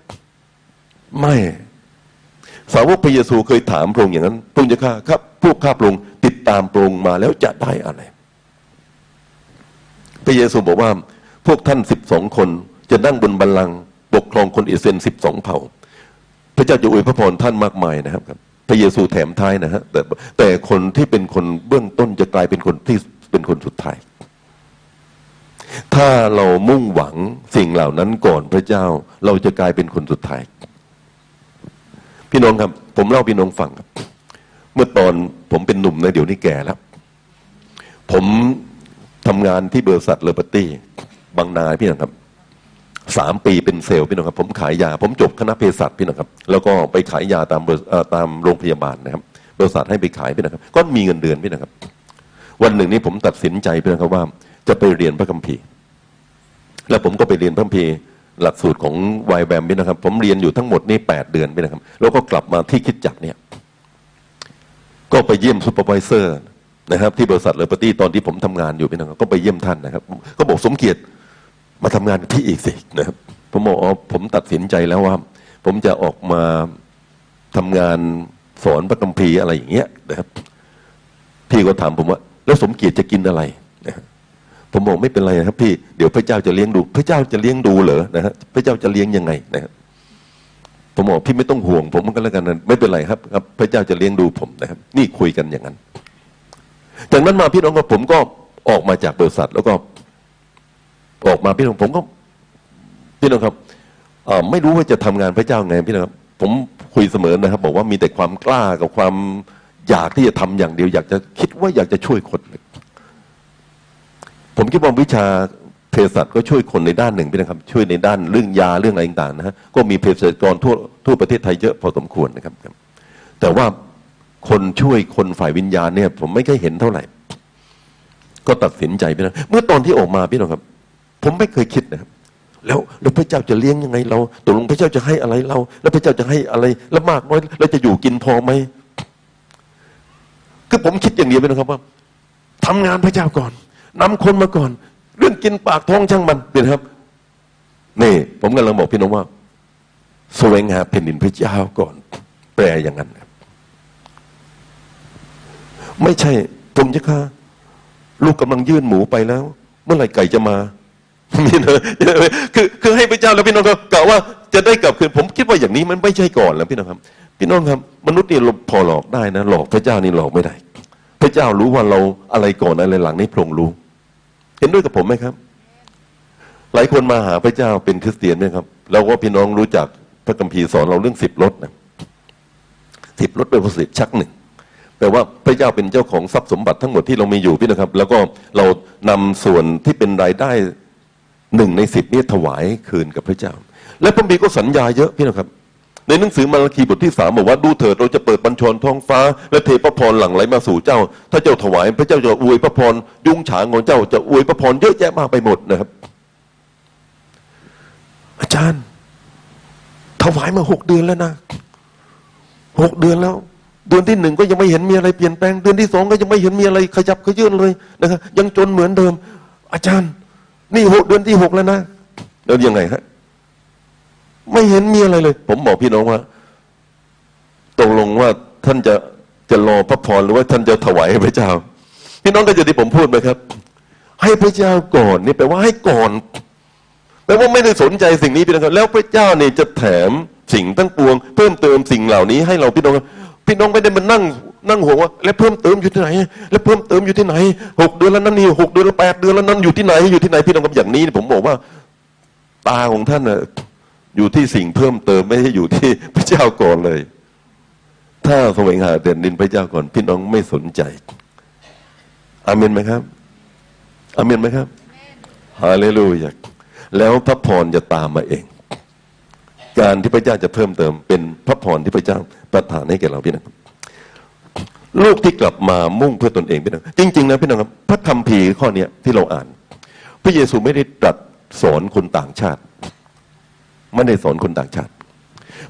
ไม่ สาวกพระเยซูเคยถามพระองค์อย่างนั้นพระองค์จะข้าครับพวกข้าพระองค์ติดตามพระองค์มาแล้วจะได้อะไร พระเยซูบอกว่า พวกท่านสิบสองคนจะนั่งบนบัลลังก์ปกครองคนอิสราเอลสิบสองเผ่า พระเจ้าจะอวยพระพรท่านมากมายนะครับพระเยซูแถมท้ายนะฮะแต่แต่คนที่เป็นคนเบื้องต้นจะกลายเป็นคนที่เป็นคนสุดท้าย ถ้าเรามุ่งหวังสิ่งเหล่านั้นก่อนพระเจ้าเราจะกลายเป็นคนสุดท้าย พี่น้องครับ ผมเล่าพี่น้องฟังครับ เมื่อตอนผมเป็นหนุ่มนะเดี๋ยวนี้แก่แล้ว ผมทำงานที่บริษัทเลอร์เบอร์ตี้บางนาพี่น้องครับสามปีเป็นเซลล์พี่น้องครับ ผมขายยา ผมจบคณะเภสัชพี่น้องครับ แล้วก็ไปขายยาตามบริษัทตามโรงพยาบาลนะครับ บริษัทให้ไปขายพี่น้องครับ ก็มีเงินเดือนพี่น้องครับ วันหนึ่งนี้ผมตัดสินใจพี่น้องครับว่า จะไปเรียนพระคัมภีร์ แล้วผมก็ไปเรียนพระคัมภีร์ หลักสูตรของ YWAM พี่น้องครับ ผมเรียนอยู่ทั้งหมดนี่แปดเดือนพี่น้องครับ แล้วก็กลับมาที่คริสตจักรเนี่ยก็ไปเยี่ยม supervisor นะครับ ที่บริษัทเลอร์ปตี้ตอนที่ผมทำงานอยู่พี่น้องครับก็ไปเยี่ยมท่านนะครับ ก็บอกสมเกียรติมาทำงานกับพี่อีกสินะครับผมบอกอ๋อผมตัดสินใจแล้วว่า ผมจะออกมาทำงานสอนพระคัมภีอะไรอย่างเงี้ยนะครับ พี่ก็ถามผมว่า แล้วสมเกียรติจะกินอะไร ผมบอกไม่เป็นไรนะครับ พี่เดี๋ยวพระเจ้าจะเลี้ยงดู พระเจ้าจะเลี้ยงดูเหรอนะฮะพระเจ้าจะเลี้ยงยังไงนะครับผมบอกพี่ไม่ต้องห่วง ผมก็แล้วกันนะไม่เป็นไรครับครับ พระเจ้าจะเลี้ยงดูผมนะครับ นี่คุยกันอย่างนั้น จากนั้นมาพี่น้องกับผมก็ออกมาจากบริษัท แล้วก็ออกมาพี่น้องผมก็ พี่น้องครับไม่รู้ว่าจะทำงานพระเจ้าไงพี่น้องครับ ผมคุยเสมอนะครับ บอกว่ามีแต่ความกล้ากับความอยากที่จะทำอย่างเดียว อยากจะคิดว่าอยากจะช่วยคน ผมคิดว่าวิชาเภสัชก็ช่วยคนในด้านหนึ่งพี่นะครับ ช่วยในด้านเรื่องยาเรื่องอะไรต่างๆนะฮะก็มีเภสัชกรทั่วทั่วประเทศไทยเยอะพอสมควรนะครับ แต่ว่าคนช่วยคนฝ่ายวิญญาณเนี่ย ผมไม่เคยเห็นเท่าไหร่ ก็ตัดสินใจไปนะเมื่อตอนที่ออกมาพี่น้องครับ ผมไม่เคยคิดนะครับ แล้วแล้วพระเจ้าจะเลี้ยงยังไง เราตกลงพระเจ้าจะให้อะไรเรา แล้วพระเจ้าจะให้อะไร แล้วมากน้อยเราจะอยู่กินพอไหมคือผมคิดอย่างเดียวไปนะครับว่าทำงานพระเจ้าก่อน นำคนมาก่อน เรื่องกินปากท้องช่างมันเห็นไหมครับ นี่ผมกำลังบอกพี่น้องว่าแสวงหาแผ่นดินพระเจ้าก่อน แปลอย่างนั้นครับ ไม่ใช่ผมจะฆ่าลูกกำลังยื่นหมูไปแล้ว เมื่อไหร่ไก่จะมานี่นะคือคือให้พระเจ้าแล้วพี่น้องครับกล่าวว่าจะได้กลับคืนผมคิดว่าอย่างนี้มันไม่ใช่ก่อนแล้วพี่น้องครับ พี่น้องครับ มนุษย์นี่พอหลอกได้นะ หลอกพระเจ้านี่หลอกไม่ได้ พระเจ้ารู้ว่าเราอะไรก่อนอะไรหลังนี่พระองค์รู้ ห็นด้วยกับผมไหมครับ หลายคนมาหาพระเจ้าเป็นคริสเตียนไหมครับแล้วก็พี่น้องรู้จักพระคัมภีร์สอนเราเรื่องสิบรถนะสิบรถเป็นภาษิตชักหนึ่งแปลว่าพระเจ้าเป็นเจ้าของทรัพย์สมบัติทั้งหมดที่เรามีอยู่พี่นะครับ แล้วก็เรานำส่วนที่เป็นรายได้หนึ่งในสิบนี้ถวายคืนกับพระเจ้า และพระบีก็สัญญาเยอะพี่นะครับ ในหนังสือมาราคีบทที่สามบอกว่าดูเถิดเราจะเปิดบัญชรท้องฟ้า และเทพระพรหลั่งไหลมาสู่เจ้า ถ้าเจ้าถวายพระเจ้าจะอวยพระพรยุ่งฉางของเจ้าจะอวยพระพรเยอะแยะมากไปหมดนะครับ อาจารย์ ถวายมาหกเดือนแล้วนะหกเดือนแล้วเดือนที่หนึ่งก็ยังไม่เห็นมีอะไรเปลี่ยนแปลง เดือนที่สองก็ยังไม่เห็นมีอะไรขยับขยื่นเลยนะครับยังจนเหมือนเดิม อาจารย์ นี่หกเดือนที่หกแล้วนะแล้วยังไงฮะ ไม่เห็นมีอะไรเลย ผมบอกพี่น้องว่าตกลงว่าท่านจะจะรอพระพรหรือว่าท่านจะถวายให้พระเจ้า พี่น้องก็จะที่ผมพูดไหมครับ ให้พระเจ้าก่อนนี่แปลว่าให้ก่อนแปลว่าไม่ได้สนใจสิ่งนี้พี่น้องครับแล้วพระเจ้าเนี่ยจะแถมสิ่งตั้งปวง เพิ่มเติมสิ่งเหล่านี้ให้เราพี่น้องพี่น้องไม่ได้มานั่งนั่งห่วงว่าแล้วเพิ่มเติมอยู่ที่ไหน แล้วเพิ่มเติมอยู่ที่ไหนหกเดือนแล้วนั่นนี่หกเดือนแล้วแปดเดือนแล้วนั่นอยู่ที่ไหนอยู่ที่ไหนพี่น้องครับอย่างนี้ผมบอกว่า ตาของท่านน่ะ อยู่ที่สิ่งเพิ่มเติมไม่ใช่อยู่ที่พระเจ้าก่อนเลย ถ้าแสวงหาเด่นดินพระเจ้าก่อนพี่น้องไม่สนใจอาเมนไหมครับอาเมนไหมครับฮาเลลูยาแล้วพระพรจะตามมาเอง การที่พระเจ้าจะเพิ่มเติม เป็นพระพรที่พระเจ้าประทานให้แก่เราพี่น้องลูกที่กลับมามุ่งเพื่อตนเองพี่น้องจริงๆนะพี่น้องครับพระคัมภีร์ข้อเนี้ยที่เราอ่าน พระเยซูไม่ได้ตรัสสอนคนต่างชาติ ไม่ได้สอนคนต่างชาติ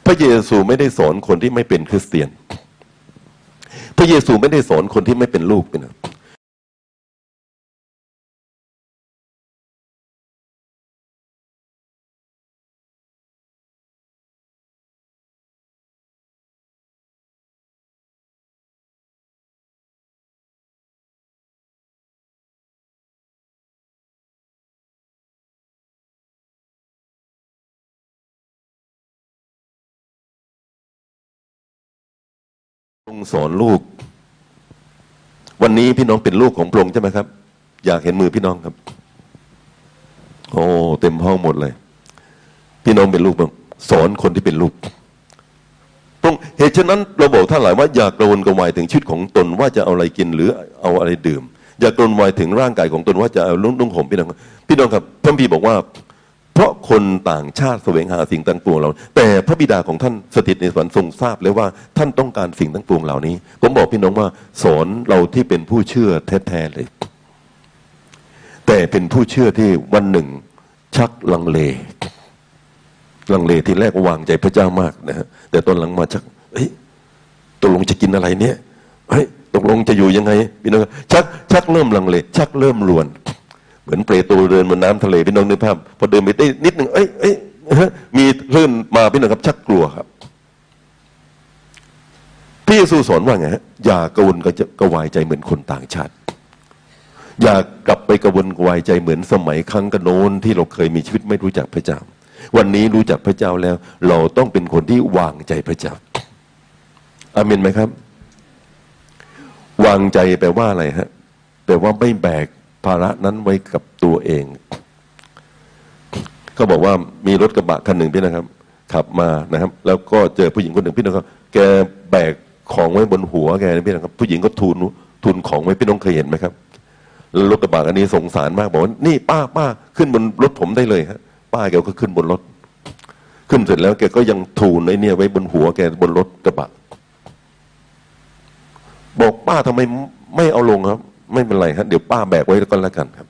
พระเยซูไม่ได้สอนคนที่ไม่เป็นคริสเตียน พระเยซูไม่ได้สอนคนที่ไม่เป็นลูก พี่น้องทรงสอนลูก วันนี้พี่น้องเป็นลูกของพระองค์ใช่ไหมครับ อยากเห็นมือพี่น้องครับ โอ้เต็มห้องหมดเลย พี่น้องเป็นลูกบ้างสอนคนที่เป็นลูกตรงเหตุฉะนั้นเราบอกท่านหลายว่าอย่ากระวนกระวายถึงชีวิตของตนว่าจะเอาอะไรกินหรือเอาอะไรดื่ม อย่ากลนวายถึงร่างกายของตนว่าจะเอานุ่งห่มพี่น้องครับพี่น้องครับพระคัมภีร์บอกว่า เพราะคนต่างชาติแสวงหาสิ่งต่างปวงเรา แต่พระบิดาของท่านสถิตในสวรรค์ทรงทราบเลยว่าท่านต้องการสิ่งต่างปวงเหล่านี้ ผมบอกพี่น้องว่าสอนเราที่เป็นผู้เชื่อแท้ๆเลย แต่เป็นผู้เชื่อที่วันหนึ่งชักลังเล ลังเลทีแรกวางใจพระเจ้ามากนะฮะแต่ตอนหลังมาชักเฮ้ยตกลงจะกินอะไรเนี่ยเฮ้ยตกลงจะอยู่ยังไงพี่น้องชักชักเริ่มลังเล ชักเริ่มลวน เหมือนเปรโตรเดินบนน้ำทะเลพี่น้องนึกภาพพอเดินไปได้นิดหนึ่งเอ้ยเอ้ยมีคลื่นมาพี่น้องครับ ชักกลัวครับพี่เยซูสอนว่าไงฮะอย่ากวนกระจะกวายใจเหมือนคนต่างชาติ อย่ากลับไปกระวนกระวายใจเหมือนสมัยครั้งกระโน้นที่เราเคยมีชีวิตไม่รู้จักพระเจ้า วันนี้รู้จักพระเจ้าแล้ว เราต้องเป็นคนที่วางใจพระเจ้าอาเมนไหมครับ วางใจแปลว่าอะไรฮะแปลว่าไม่แบก ภาระนั้นไว้กับตัวเองเขาบอกว่ามีรถกระบะคันหนึ่งพี่นะครับ ขับมานะครับ แล้วก็เจอผู้หญิงคนหนึ่งพี่นะครับแกแบกของไว้บนหัวแกนะพี่นะครับ ผู้หญิงก็ทุนทุนของไว้พี่น้องเคยเห็นไหมครับแล้วรถกระบะอันนี้สงสารมากบอกว่านี่ป้าป้าขึ้นบนรถผมได้เลยฮะป้าแกก็ขึ้นบนรถ ขึ้นเสร็จแล้วแกก็ยังทูนไอ้เนี่ยไว้บนหัวแกบนรถกระบะ บอกป้าทำไมไม่เอาลงครับ ไม่เป็นไรครับเดี๋ยวป้าแบกไว้แล้วก็แล้วกันครับ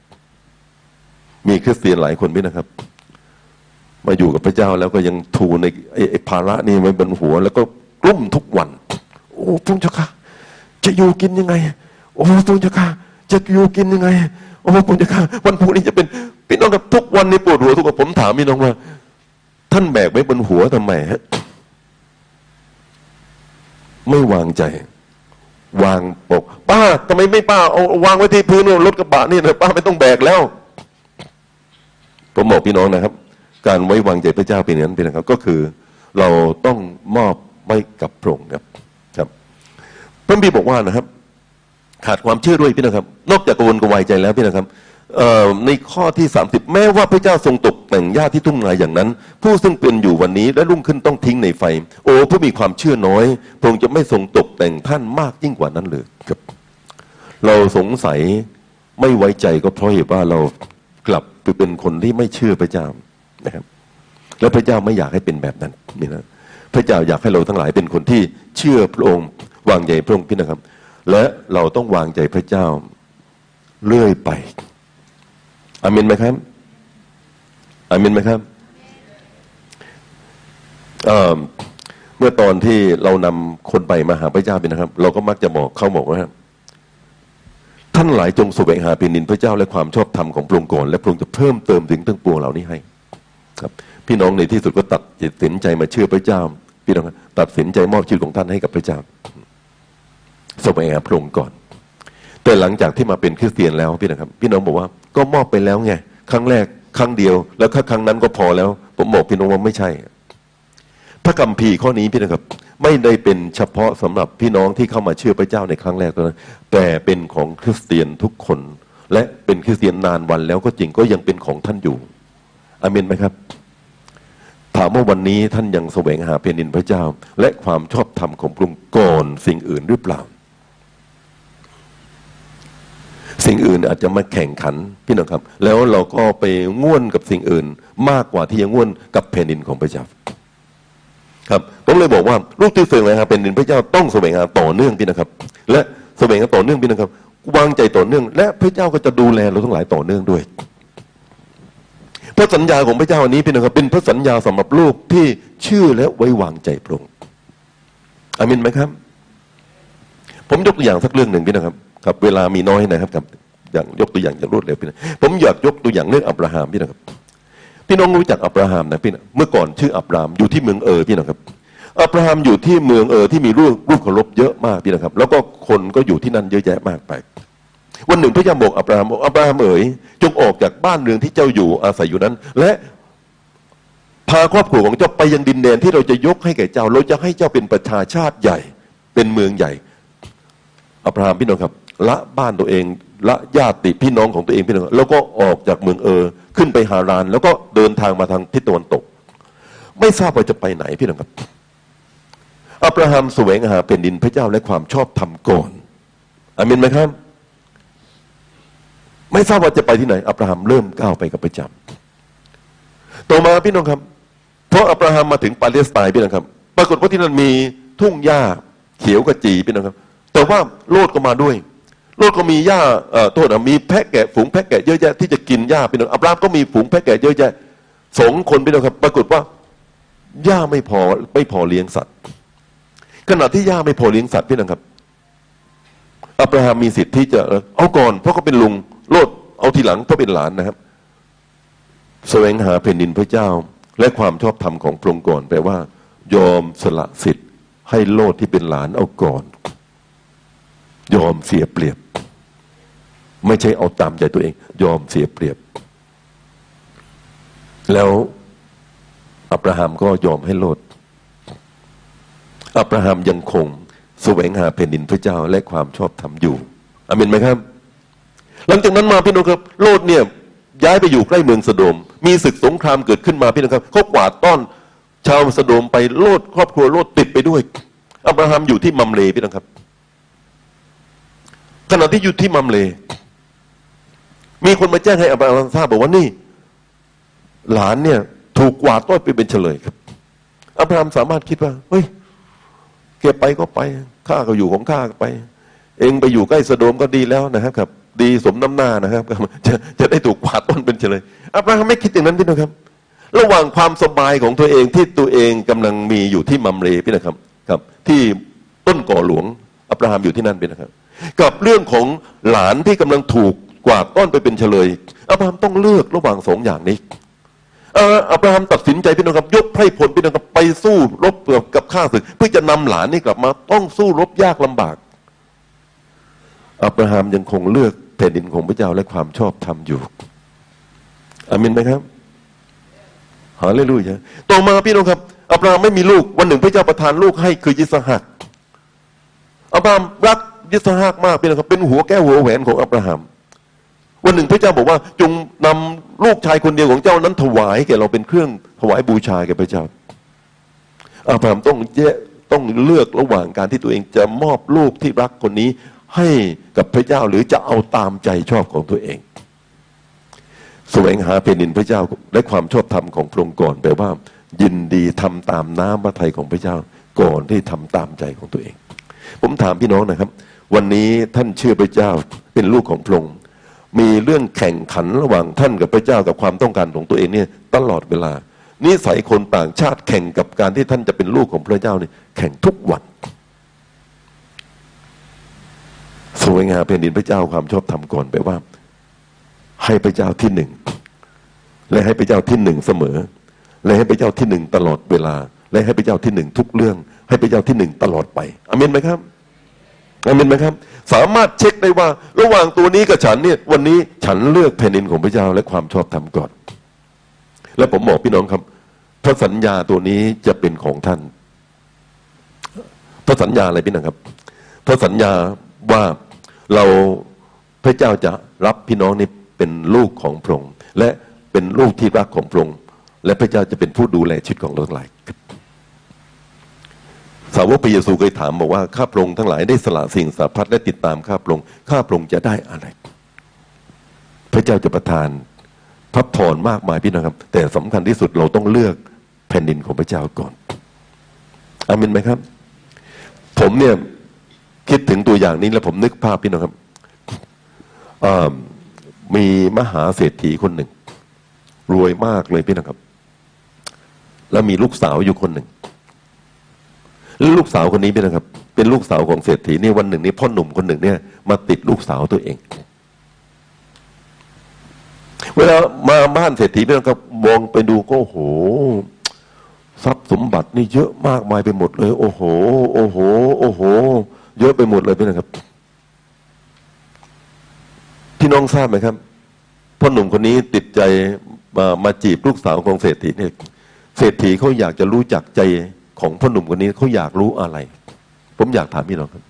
มีคริสเตียนหลายคนพี่นะครับ มาอยู่กับพระเจ้าแล้วก็ยังทูในไอ้ภาระนี่ไว้บนหัว แล้วก็กลุ้มทุกวัน โอ้พระเจ้าค่ะ จะอยู่กินยังไง โอ้พระเจ้าค่ะ จะอยู่กินยังไง โอ้พระเจ้าค่ะ วันพรุ่งนี้จะเป็นพี่น้องกับทุกวันในปวดหัวทุกวันผมถามพี่น้องว่า ท่านแบกไว้บนหัวทำไมฮะไม่วางใจ วางปก ป้าทำไมไม่ป้าเอาวางไว้ที่พื้นรถกระบะนี่นะป้าไม่ต้องแบกแล้วผมบอกพี่น้องนะครับ การไว้วางใจพระเจ้าเป็นอย่างนั้นเป็นนะครับ ก็คือเราต้องมอบไว้กับพระองค์ครับครับพระบีบอกว่านะครับ ขาดความเชื่อด้วยพี่นะครับ นอกจากกวนกระวายใจแล้วพี่นะครับ ในข้อที่ 30 แม้ว่าพระเจ้าทรงตกแต่งหญ้าที่ทุ่งนาอย่างนั้น ผู้ซึ่งเป็นอยู่วันนี้และรุ่งขึ้นต้องทิ้งในไฟ โอ้ผู้มีความเชื่อน้อย พระองค์จะไม่ทรงตกแต่งท่านมากยิ่งกว่านั้นเลยครับ เราสงสัยไม่ไว้ใจก็เพราะเหตุว่าเรากลับไปเป็นคนที่ไม่เชื่อพระเจ้านะครับ แล้วพระเจ้าไม่อยากให้เป็นแบบนั้นนี่นะพระเจ้าอยากให้เราทั้งหลายเป็นคนที่เชื่อพระองค์วางใจพระองค์พี่นะครับ และเราต้องวางใจพระเจ้าเรื่อยไป อามินไหมครับอามินไหมครับเมื่อตอนที่เรานำคนไปมาหาพระเจ้าเป็นนะครับ เราก็มักจะบอกเขาบอกว่าท่านหลายจงแสวงหาเป็นนินพระเจ้าและความชอบธรรมของพระองค์ก่อนและพระองค์จะเพิ่มเติมถึงทั้งปวงเหล่านี้ให้ ครับ พี่น้องในที่สุดก็ตัดสินใจมาเชื่อพระเจ้า พี่น้องตัดสินใจมอบชีวิตของท่านให้กับพระเจ้าแสวงหาพระองค์ก่อน แต่หลังจากที่มาเป็นคริสเตียนแล้วพี่นะครับ พี่น้องบอกว่าก็มอบไปแล้วไงครั้งแรกครั้งเดียว แล้วครั้งนั้นก็พอแล้ว ผมบอกพี่น้องว่าไม่ใช่ พระกัมภีร์ข้อนี้พี่นะครับ ไม่ได้เป็นเฉพาะสำหรับพี่น้องที่เข้ามาเชื่อพระเจ้าในครั้งแรกเท่านั้นแต่เป็นของคริสเตียนทุกคน และเป็นคริสเตียนนานวันแล้วก็จริงก็ยังเป็นของท่านอยู่อเมนไหมครับถามว่าวันนี้ท่านยังแสวงหาเพนินพระเจ้า และความชอบธรรมของพระองค์ก่อนสิ่งอื่นหรือเปล่า สิ่งอื่นอาจจะมาแข่งขันพี่น้องครับ แล้วเราก็ไปง่วนกับสิ่งอื่น มากกว่าที่จะง่วนกับแผ่นดินของพระเจ้าครับผมเลยบอกว่าลูกที่แสวงหาเป็นดินพระเจ้าต้องแสวงหาต่อเนื่องพี่นะครับ และแสวงหาต่อเนื่องพี่นะครับวางใจต่อเนื่อง และพระเจ้าก็จะดูแลเราทั้งหลายต่อเนื่องด้วยพระสัญญาของพระเจ้าอันนี้พี่นะครับ เป็นพระสัญญาสำหรับลูกที่เชื่อและไว้วางใจพระองค์อามินไหมครับ ผมยกตัวอย่างสักเรื่องหนึ่งพี่นะครับ ครับเวลามีน้อยนะครับครับอย่างยกตัวอย่างอย่างรวดเร็วพี่นะผมอยากยกตัวอย่างเรื่องอับราฮัมพี่นะครับ พี่น้องรู้จักอับราฮัมนะพี่นะเมื่อก่อนชื่ออับรามอยู่ที่เมืองเออพี่นะครับอับราฮัมอยู่ที่เมืองเออที่มีรูปรูปเคารพเยอะมากพี่นะครับ แล้วก็คนก็อยู่ที่นั่นเยอะแยะมากไป วันหนึ่งพระเจ้าบอกอับราฮัมบอกอับราฮัมเอ๋ยจงออกจากบ้านเรือนที่เจ้าอยู่อาศัยอยู่นั้น และพาครอบครัวของเจ้าไปยังดินแดนที่เราจะยกให้แก่เจ้า เราจะให้เจ้าเป็นประชาชาติใหญ่ เป็นเมืองใหญ่อับราฮัมพี่น้องครับ ละบ้านตัวเอง ละญาติพี่น้องของตัวเองพี่น้องแล้วก็ออกจากเมืองเออ ขึ้นไปหาราน แล้วก็เดินทางมาทางทิศตะวันตก ไม่ทราบว่าจะไปไหนพี่น้องครับ อับราฮัมแสวงหาเป็นดินพระเจ้าและความชอบธรรมก่อนอามินไหมครับ ไม่ทราบว่าจะไปที่ไหน อับราฮัมเริ่มก้าวไปกับพระเจ้าต่อมาพี่น้องครับ เพราะอับราฮัมมาถึงปาเลสไตน์พี่น้องครับ ปรากฏว่าที่นั่นมีทุ่งหญ้าเขียวกระจีพี่น้องครับ แต่ว่าโลดก็มาด้วย โลดก็มีหญ้าเอ่อโทษนะมีแพะแกะฝูงแพะแกะเยอะแยะที่จะกินหญ้าพี่น้องอับรามก็มีฝูงแพะแกะเยอะแยะสงคนพี่น้องครับ ปรากฏว่าหญ้าไม่พอไม่พอเลี้ยงสัตว์ขณะที่หญ้าไม่พอเลี้ยงสัตว์พี่น้องครับอับราฮัมมีสิทธิ์ที่จะเอาก่อน เพราะเขาเป็นลุงโลดเอาทีหลังเพราะเป็นหลานนะครับแสวงหาแผ่นดินพระเจ้า และความชอบธรรมของพระองค์ก่อนแปลว่า ยอมสละสิทธิ์ ให้โลดที่เป็นหลานเอาก่อน ยอมเสียเปรียบ ไม่ใช่เอาตามใจตัวเอง ยอมเสียเปรียบ แล้วอับราฮัมก็ยอมให้โลดอับราฮัมยังคงแสวงหาแผ่นดินพระเจ้าและความชอบธรรมอยู่อเมนไหมครับ หลังจากนั้นมาพี่น้องครับ โลดเนี่ยย้ายไปอยู่ใกล้เมืองสโดม มีศึกสงครามเกิดขึ้นมาพี่น้องครับเขากวาดต้อน ชาวสโดมไปโลดครอบครัวโลดติดไปด้วย อับราฮัมอยู่ที่มัมเลพี่น้องครับขณะที่อยู่ที่มัมเล มีคนมาแจ้งให้อับราฮัมทราบบอกว่านี่ หลานเนี่ย ถูกกวาดต้อนไปเป็นเฉลยครับอับราฮัมสามารถคิดว่าเฮ้ยเก็บไปก็ไปข้าก็อยู่ของข้าไป เองไปอยู่ใกล้สโดมก็ดีแล้วนะครับครับ ดีสมน้ำหน้านะครับ จะจะได้ถูกกวาดต้นเป็นเฉลยอับราฮัมไม่คิดอย่างนั้นพี่นะครับ ระหว่างความสบายของตัวเองที่ตัวเองกำลังมีอยู่ที่มัมเรพี่นะครับครับ ที่ต้นก่อหลวงอับราฮัมอยู่ที่นั่นพี่นะครับ กับเรื่องของหลานที่กำลังถูก กวาดต้อนไปเป็นเฉลยอับราฮัมต้องเลือกระหว่างสองอย่างนี้เอ่ออับราฮัมตัดสินใจพี่น้องครับยกไพร่พลพี่น้องครับไปสู้รบเผื่อกับข้าศึก เพื่อจะนำหลานนี่กลับมา ต้องสู้รบยากลำบากอับราฮัมยังคงเลือกแผ่นดินของพระเจ้าและความชอบธรรมอยู่อามินไหมครับฮาเลลูยาต่อมาพี่น้องครับอับราฮัมไม่มีลูกวันหนึ่งพระเจ้าประทานลูกให้คือยิสหักอับราฮัมรักยิสหักมากพี่น้องครับเป็นหัวแก้วหัวแหวนของอับราฮัม วันหนึ่งพระเจ้าบอกว่าจงนำลูกชายคนเดียวของเจ้านั้นถวายแก่เราเป็นเครื่องถวายบูชาแก่พระเจ้าอาบรามต้องแยต้องเลือกระหว่างการที่ตัวเองจะมอบลูกที่รักคนนี้ให้กับพระเจ้าหรือจะเอาตามใจชอบของตัวเองแสวงหาแผ่นดินพระเจ้าและความชอบธรรมของพระองค์ก่อนแปลว่า ยินดีทำตามน้ำพระทัยของพระเจ้าก่อนที่ทำตามใจของตัวเอง ผมถามพี่น้องนะครับ วันนี้ท่านเชื่อพระเจ้าเป็นลูกของพระองค์ มีเรื่องแข่งขันระหว่างท่านกับพระเจ้ากับความต้องการของตัวเองเนี่ยตลอดเวลา นิสัยคนต่างชาติแข่งกับการที่ท่านจะเป็นลูกของพระเจ้าเนี่ยแข่งทุกวันสวยงามเป็นดินพระเจ้าความชอบธรรมก่อนไปว่า ให้พระเจ้าที่หนึ่งและให้พระเจ้าที่หนึ่งเสมอ และให้พระเจ้าที่หนึ่งตลอดเวลา และให้พระเจ้าที่หนึ่งทุกเรื่อง ให้พระเจ้าที่หนึ่งตลอดไปอเมนไหมครับ อามินไหมครับ สามารถเช็คได้ว่า ระหว่างตัวนี้กับฉันเนี่ย วันนี้ฉันเลือกแผ่นดินของพระเจ้าและความชอบธรรมก่อน และผมบอกพี่น้องครับพระสัญญาตัวนี้จะเป็นของท่านพระสัญญาอะไรพี่น้องครับพระสัญญาว่าเราพระเจ้าจะรับพี่น้องนี่เป็นลูกของพระองค์และเป็นลูกที่รักของพระองค์และพระเจ้าจะเป็นผู้ดูแลชีวิตของเราทั้งหลาย สาวกพระเยซูเคยถามบอกว่าข้าพระองค์ทั้งหลายได้สละสิ่งสารพัดและติดตามข้าพระองค์ข้าพระองค์จะได้อะไร พระเจ้าจะประทานพระพรมากมายพี่น้องครับ แต่สำคัญที่สุดเราต้องเลือกแผ่นดินของพระเจ้าก่อนอามินไหมครับ ผมเนี่ยคิดถึงตัวอย่างนี้แล้วผมนึกภาพพี่น้องครับมีมหาเศรษฐีคนหนึ่ง รวยมากเลยพี่น้องครับ แล้วมีลูกสาวอยู่คนหนึ่ง ล้วลูกสาวคนนี้พี่นะครับ เป็นลูกสาวของเศรษฐีนี่วันหนึ่งนี่พ่อหนุ่มคนหนึ่งเนี่ย มาติดลูกสาวตัวเอง เวลามาบ้านเศรษฐีพี่นะครับมองไปดูก็โหทรัพย์สมบัตินี่เยอะมากมายไปหมดเลย โอ้โห โอ้โห โอ้โห เยอะไปหมดเลยพี่นะครับ พี่น้องทราบไหมครับพ่อหนุ่มคนนี้ติดใจมามาจีบลูกสาวของเศรษฐีเนี่ยเศรษฐีเขาอยากจะรู้จักใจ ของพ่อหนุ่มคนนี้เขาอยากรู้อะไร ผมอยากถามพี่น้องครับ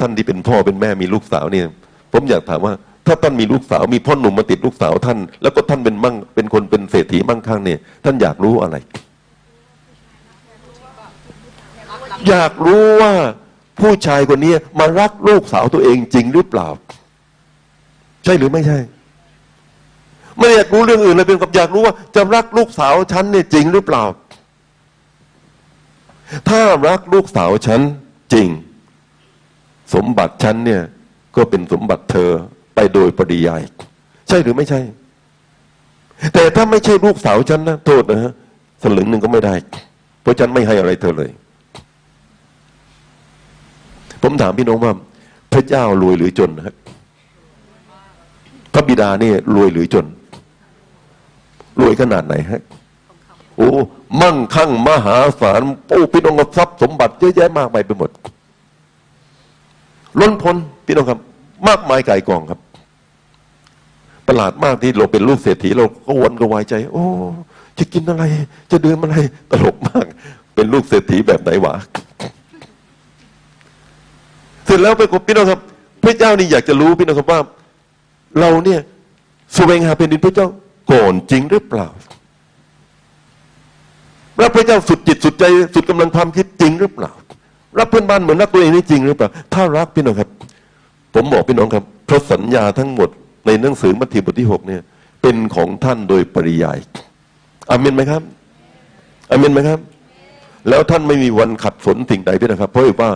ท่านที่เป็นพ่อเป็นแม่มีลูกสาวเนี่ย ผมอยากถามว่า ถ้าท่านมีลูกสาว มีพ่อหนุ่มมาติดลูกสาวท่าน แล้วก็ท่านเป็นมั่งเป็นคนเป็นเศรษฐีมั่งคั่งเนี่ย ท่านอยากรู้อะไร อยากรู้ว่าผู้ชายคนนี้มารักลูกสาวตัวเองจริงหรือเปล่า ใช่หรือไม่ใช่ไม่อยากรู้เรื่องอื่นเลยเป็นกับอยากรู้ว่าจะรักลูกสาวฉันเนี่ยจริงหรือเปล่า ถ้ารักลูกสาวฉันจริง สมบัติฉันเนี่ย ก็เป็นสมบัติเธอไปโดยปริยาย ใช่หรือไม่ใช่ แต่ถ้าไม่ใช่ลูกสาวฉันนะโทษนะฮะสลึงหนึ่งก็ไม่ได้ เพราะฉันไม่ให้อะไรเธอเลย ผมถามพี่น้องว่า พระเจ้ารวยหรือจนนะครับพระบิดานี่รวยหรือจนรวยขนาดไหนฮะ โอ้มั่งคั่งมหาศาลโอ้พี่น้องกับทรัพย์สมบัติเยอะแยะมากมายไปหมด ล้นพ้นพี่น้องครับ มากมายไก่กองครับ ประหลาดมากที่เราเป็นลูกเศรษฐีเราก็วนกระวายใจ โอ้ จะกินอะไร จะดื่มอะไร ตลกมาก เป็นลูกเศรษฐีแบบไหนวะเสร็จแล้วไปกับพี่น้องครับ พระเจ้านี่อยากจะรู้พี่น้องครับว่า เราเนี่ยสวงหาเป็นดินพระเจ้าก่อนจริงหรือเปล่า รับพระเจ้าสุดจิตสุดใจสุดกำลังความคิดจริงหรือเปล่า รับเพื่อนบ้านเหมือนรักตัวเองนี่จริงหรือเปล่า ถ้ารักพี่น้องครับ ผมบอกพี่น้องครับพระสัญญาทั้งหมดในหนังสือมัทธิวบทที่หกเนี่ย เป็นของท่านโดยปริยายอามินไหมครับอามินไหมครับ แล้วท่านไม่มีวันขัดสนสิ่งใดพี่นะครับ เพราะว่า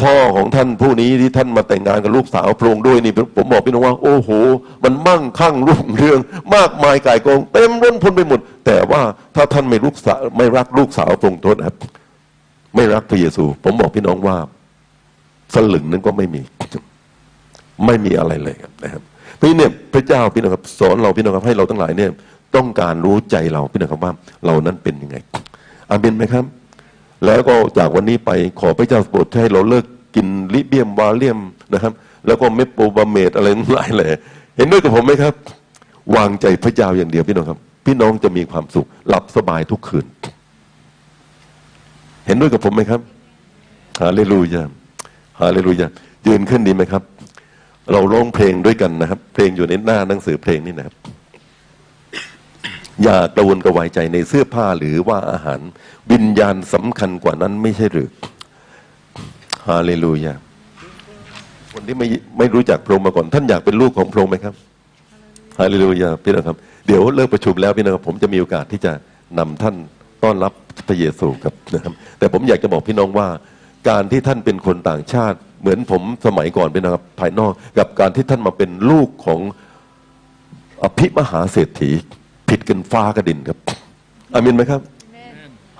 พ่อของท่านผู้นี้ที่ท่านมาแต่งงานกับลูกสาวพระองค์ด้วยนี่ผมบอกพี่น้องว่า โอ้โห มันมั่งคั่งรุ่งเรือง มากมายก่ายกอง เต็มร้นพ้นไปหมด แต่ว่าถ้าท่านไม่ลูกสาวไม่รักลูกสาวพระองค์โทษนะครับ ไม่รักพระเยซู ผมบอกพี่น้องว่าสลึงนั้นก็ไม่มี ไม่มีอะไรเลยครับนะครับพี่เนี่ยพระเจ้าพี่น้องครับ สอนเราพี่น้องครับให้เราทั้งหลายเนี่ย ต้องการรู้ใจเราพี่น้องครับว่า เรานั้นเป็นยังไงอาเมนไหมครับ แล้วก็จากวันนี้ไปขอพระเจ้าโปรดให้เราเลิกกินลิเบียมวาเลียมนะครับ แล้วก็เมโปรบาเมตอะไรทั้งหลายเลยเห็นด้วยกับผมไหมครับ วางใจพระเจ้าอย่างเดียวพี่น้องครับ พี่น้องจะมีความสุข หลับสบายทุกคืน เห็นด้วยกับผมไหมครับฮาเลลูยาฮาเลลูยายืนขึ้นดีไหมครับ เราร้องเพลงด้วยกันนะครับ เพลงอยู่ในหน้าหนังสือเพลงนี่นะครับ อย่ากระวนกระวายใจในเสื้อผ้าหรือว่าอาหาร วิญญาณสำคัญกว่านั้นไม่ใช่หรือฮาเลลูยาคนที่ไม่ไม่รู้จักพระองค์มาก่อน ท่านอยากเป็นลูกของพระองค์ไหมครับฮาเลลูยาพี่น้องครับ เดี๋ยวเลิกประชุมแล้วพี่น้องครับผมจะมีโอกาสที่จะนำท่านต้อนรับพระเยซูครับนะครับ แต่ผมอยากจะบอกพี่น้องว่า การที่ท่านเป็นคนต่างชาติ เหมือนผมสมัยก่อนพี่นะครับ ภายนอกกับการที่ท่านมาเป็นลูกของอภิมหาเศรษฐี ผิดกันฟ้ากับดินครับอามินไหมครับ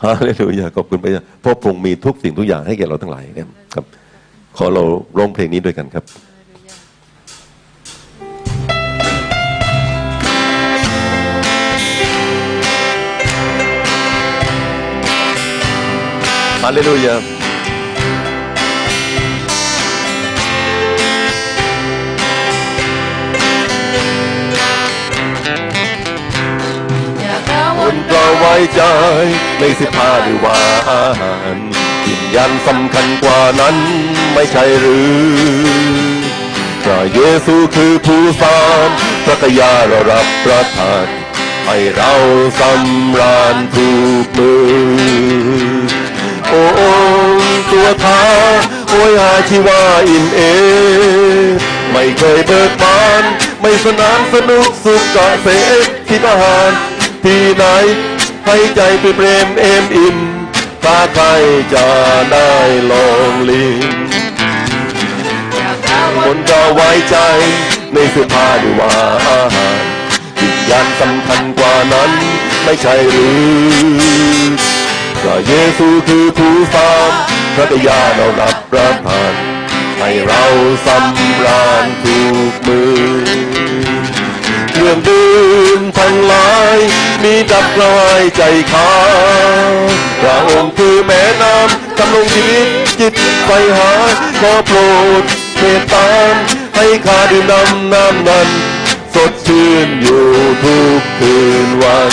ฮาเลลูยาขอบคุณพระเจ้าเพราะพระองค์มีทุกสิ่งทุกอย่างให้แก่เราทั้งหลายครับ ขอเราร้องเพลงนี้ด้วยกันครับฮาเลลูยา อย่ากังวคลนก็ไว้ใจในเสื้อผ้าหรือวาอาหารวิญญาณสำคัญกว่านั้นไม่ใช่หรือพระเยซูคือผู้สานพระกยาเรารับประทานให้เราสำราญทุกมือโอ้ตัวท้าโอยหาชีวาอินเอ ไม่เคยเบิกบาน ไม่สนานสนุกสุขกะเสกที่ทหาร ที่ไหน ให้ใจไปเปรมเอมอิ่มถ้าใครจะได้ลองลิ้มอย่ากังคนก็ไว้ใจในเสื้อผ้าหรือว่าอาหารวิญญาณสำคัญกว่านั้นไม่ใช่หรือพระเยซูคือผู้สร้างพระกยาเรารับประทานให้เราสำราญทุกมือ เรื่องดื่มทั้งหลาย มีดับกลายใจขาพระองค์คือแม่น้ำดำรงชีวิตจิตไปหาขอโปรดเมตตามให้ข้าดื่มน้ำน้ำนั้น สดชื่นอยู่ทุกคืนวัน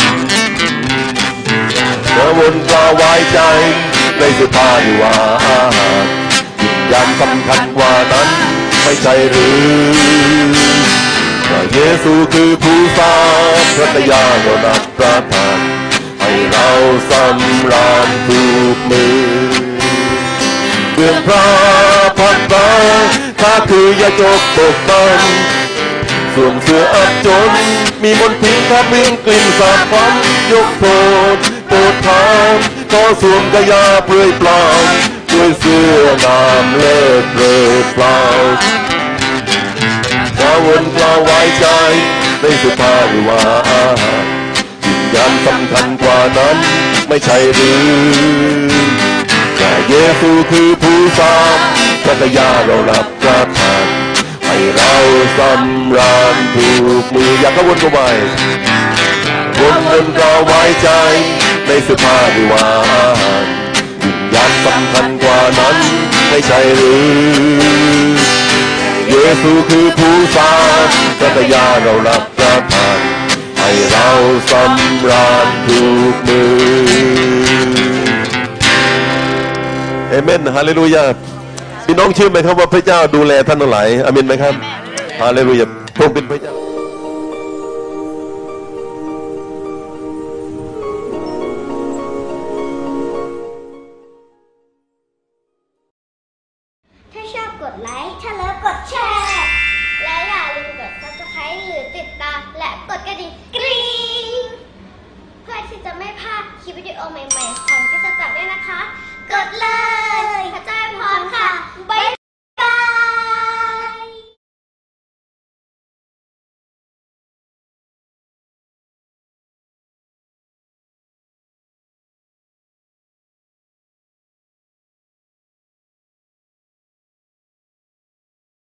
เมื่อวนกลาไว้ใจในสื้อผ้าดีว่าอาหารวิญญาณสำคัญกว่านั้น ไม่ใช่หรือ พระเยซูคือผู้สร้างพระยาเรารับประทานให้เราสำราญทุกมือเบื้อพระพักตาข้าคือยาจกปกบันสวมเสื้ออับจน มีมนผิงทับมิงกลิ่นสาบความยกโทษโปรดทานก็สวมกายาเปลือยเปล่าด้วยเสื้องามเลิศเปลือยเปล่า วนกล่าไว้ใจในสุภาพวิวาจิตยามสำคัญกว่านั้นไม่ใช่หรือแต่เยซูคือผู้สร้างพระกยาเรารับประทานให้เราสำราญถูกมืออยากกวนกระวายวนบนก็ไว้ใจในสุภาพวิวาห์วิญญาณสำคัญกว่านั้นไม่ใช่หรือ เยซูคือผู้สร้างพระกยาเรารับประทานให้เราสำราญถูกมือเอเมนฮาเลลูยาพี่น้องเชื่อไหมครับว่าพระเจ้าดูแลท่านทั้งหลายอาเมนไหมครับฮาเลลูยาพระองค์เป็นพระเจ้าถ้า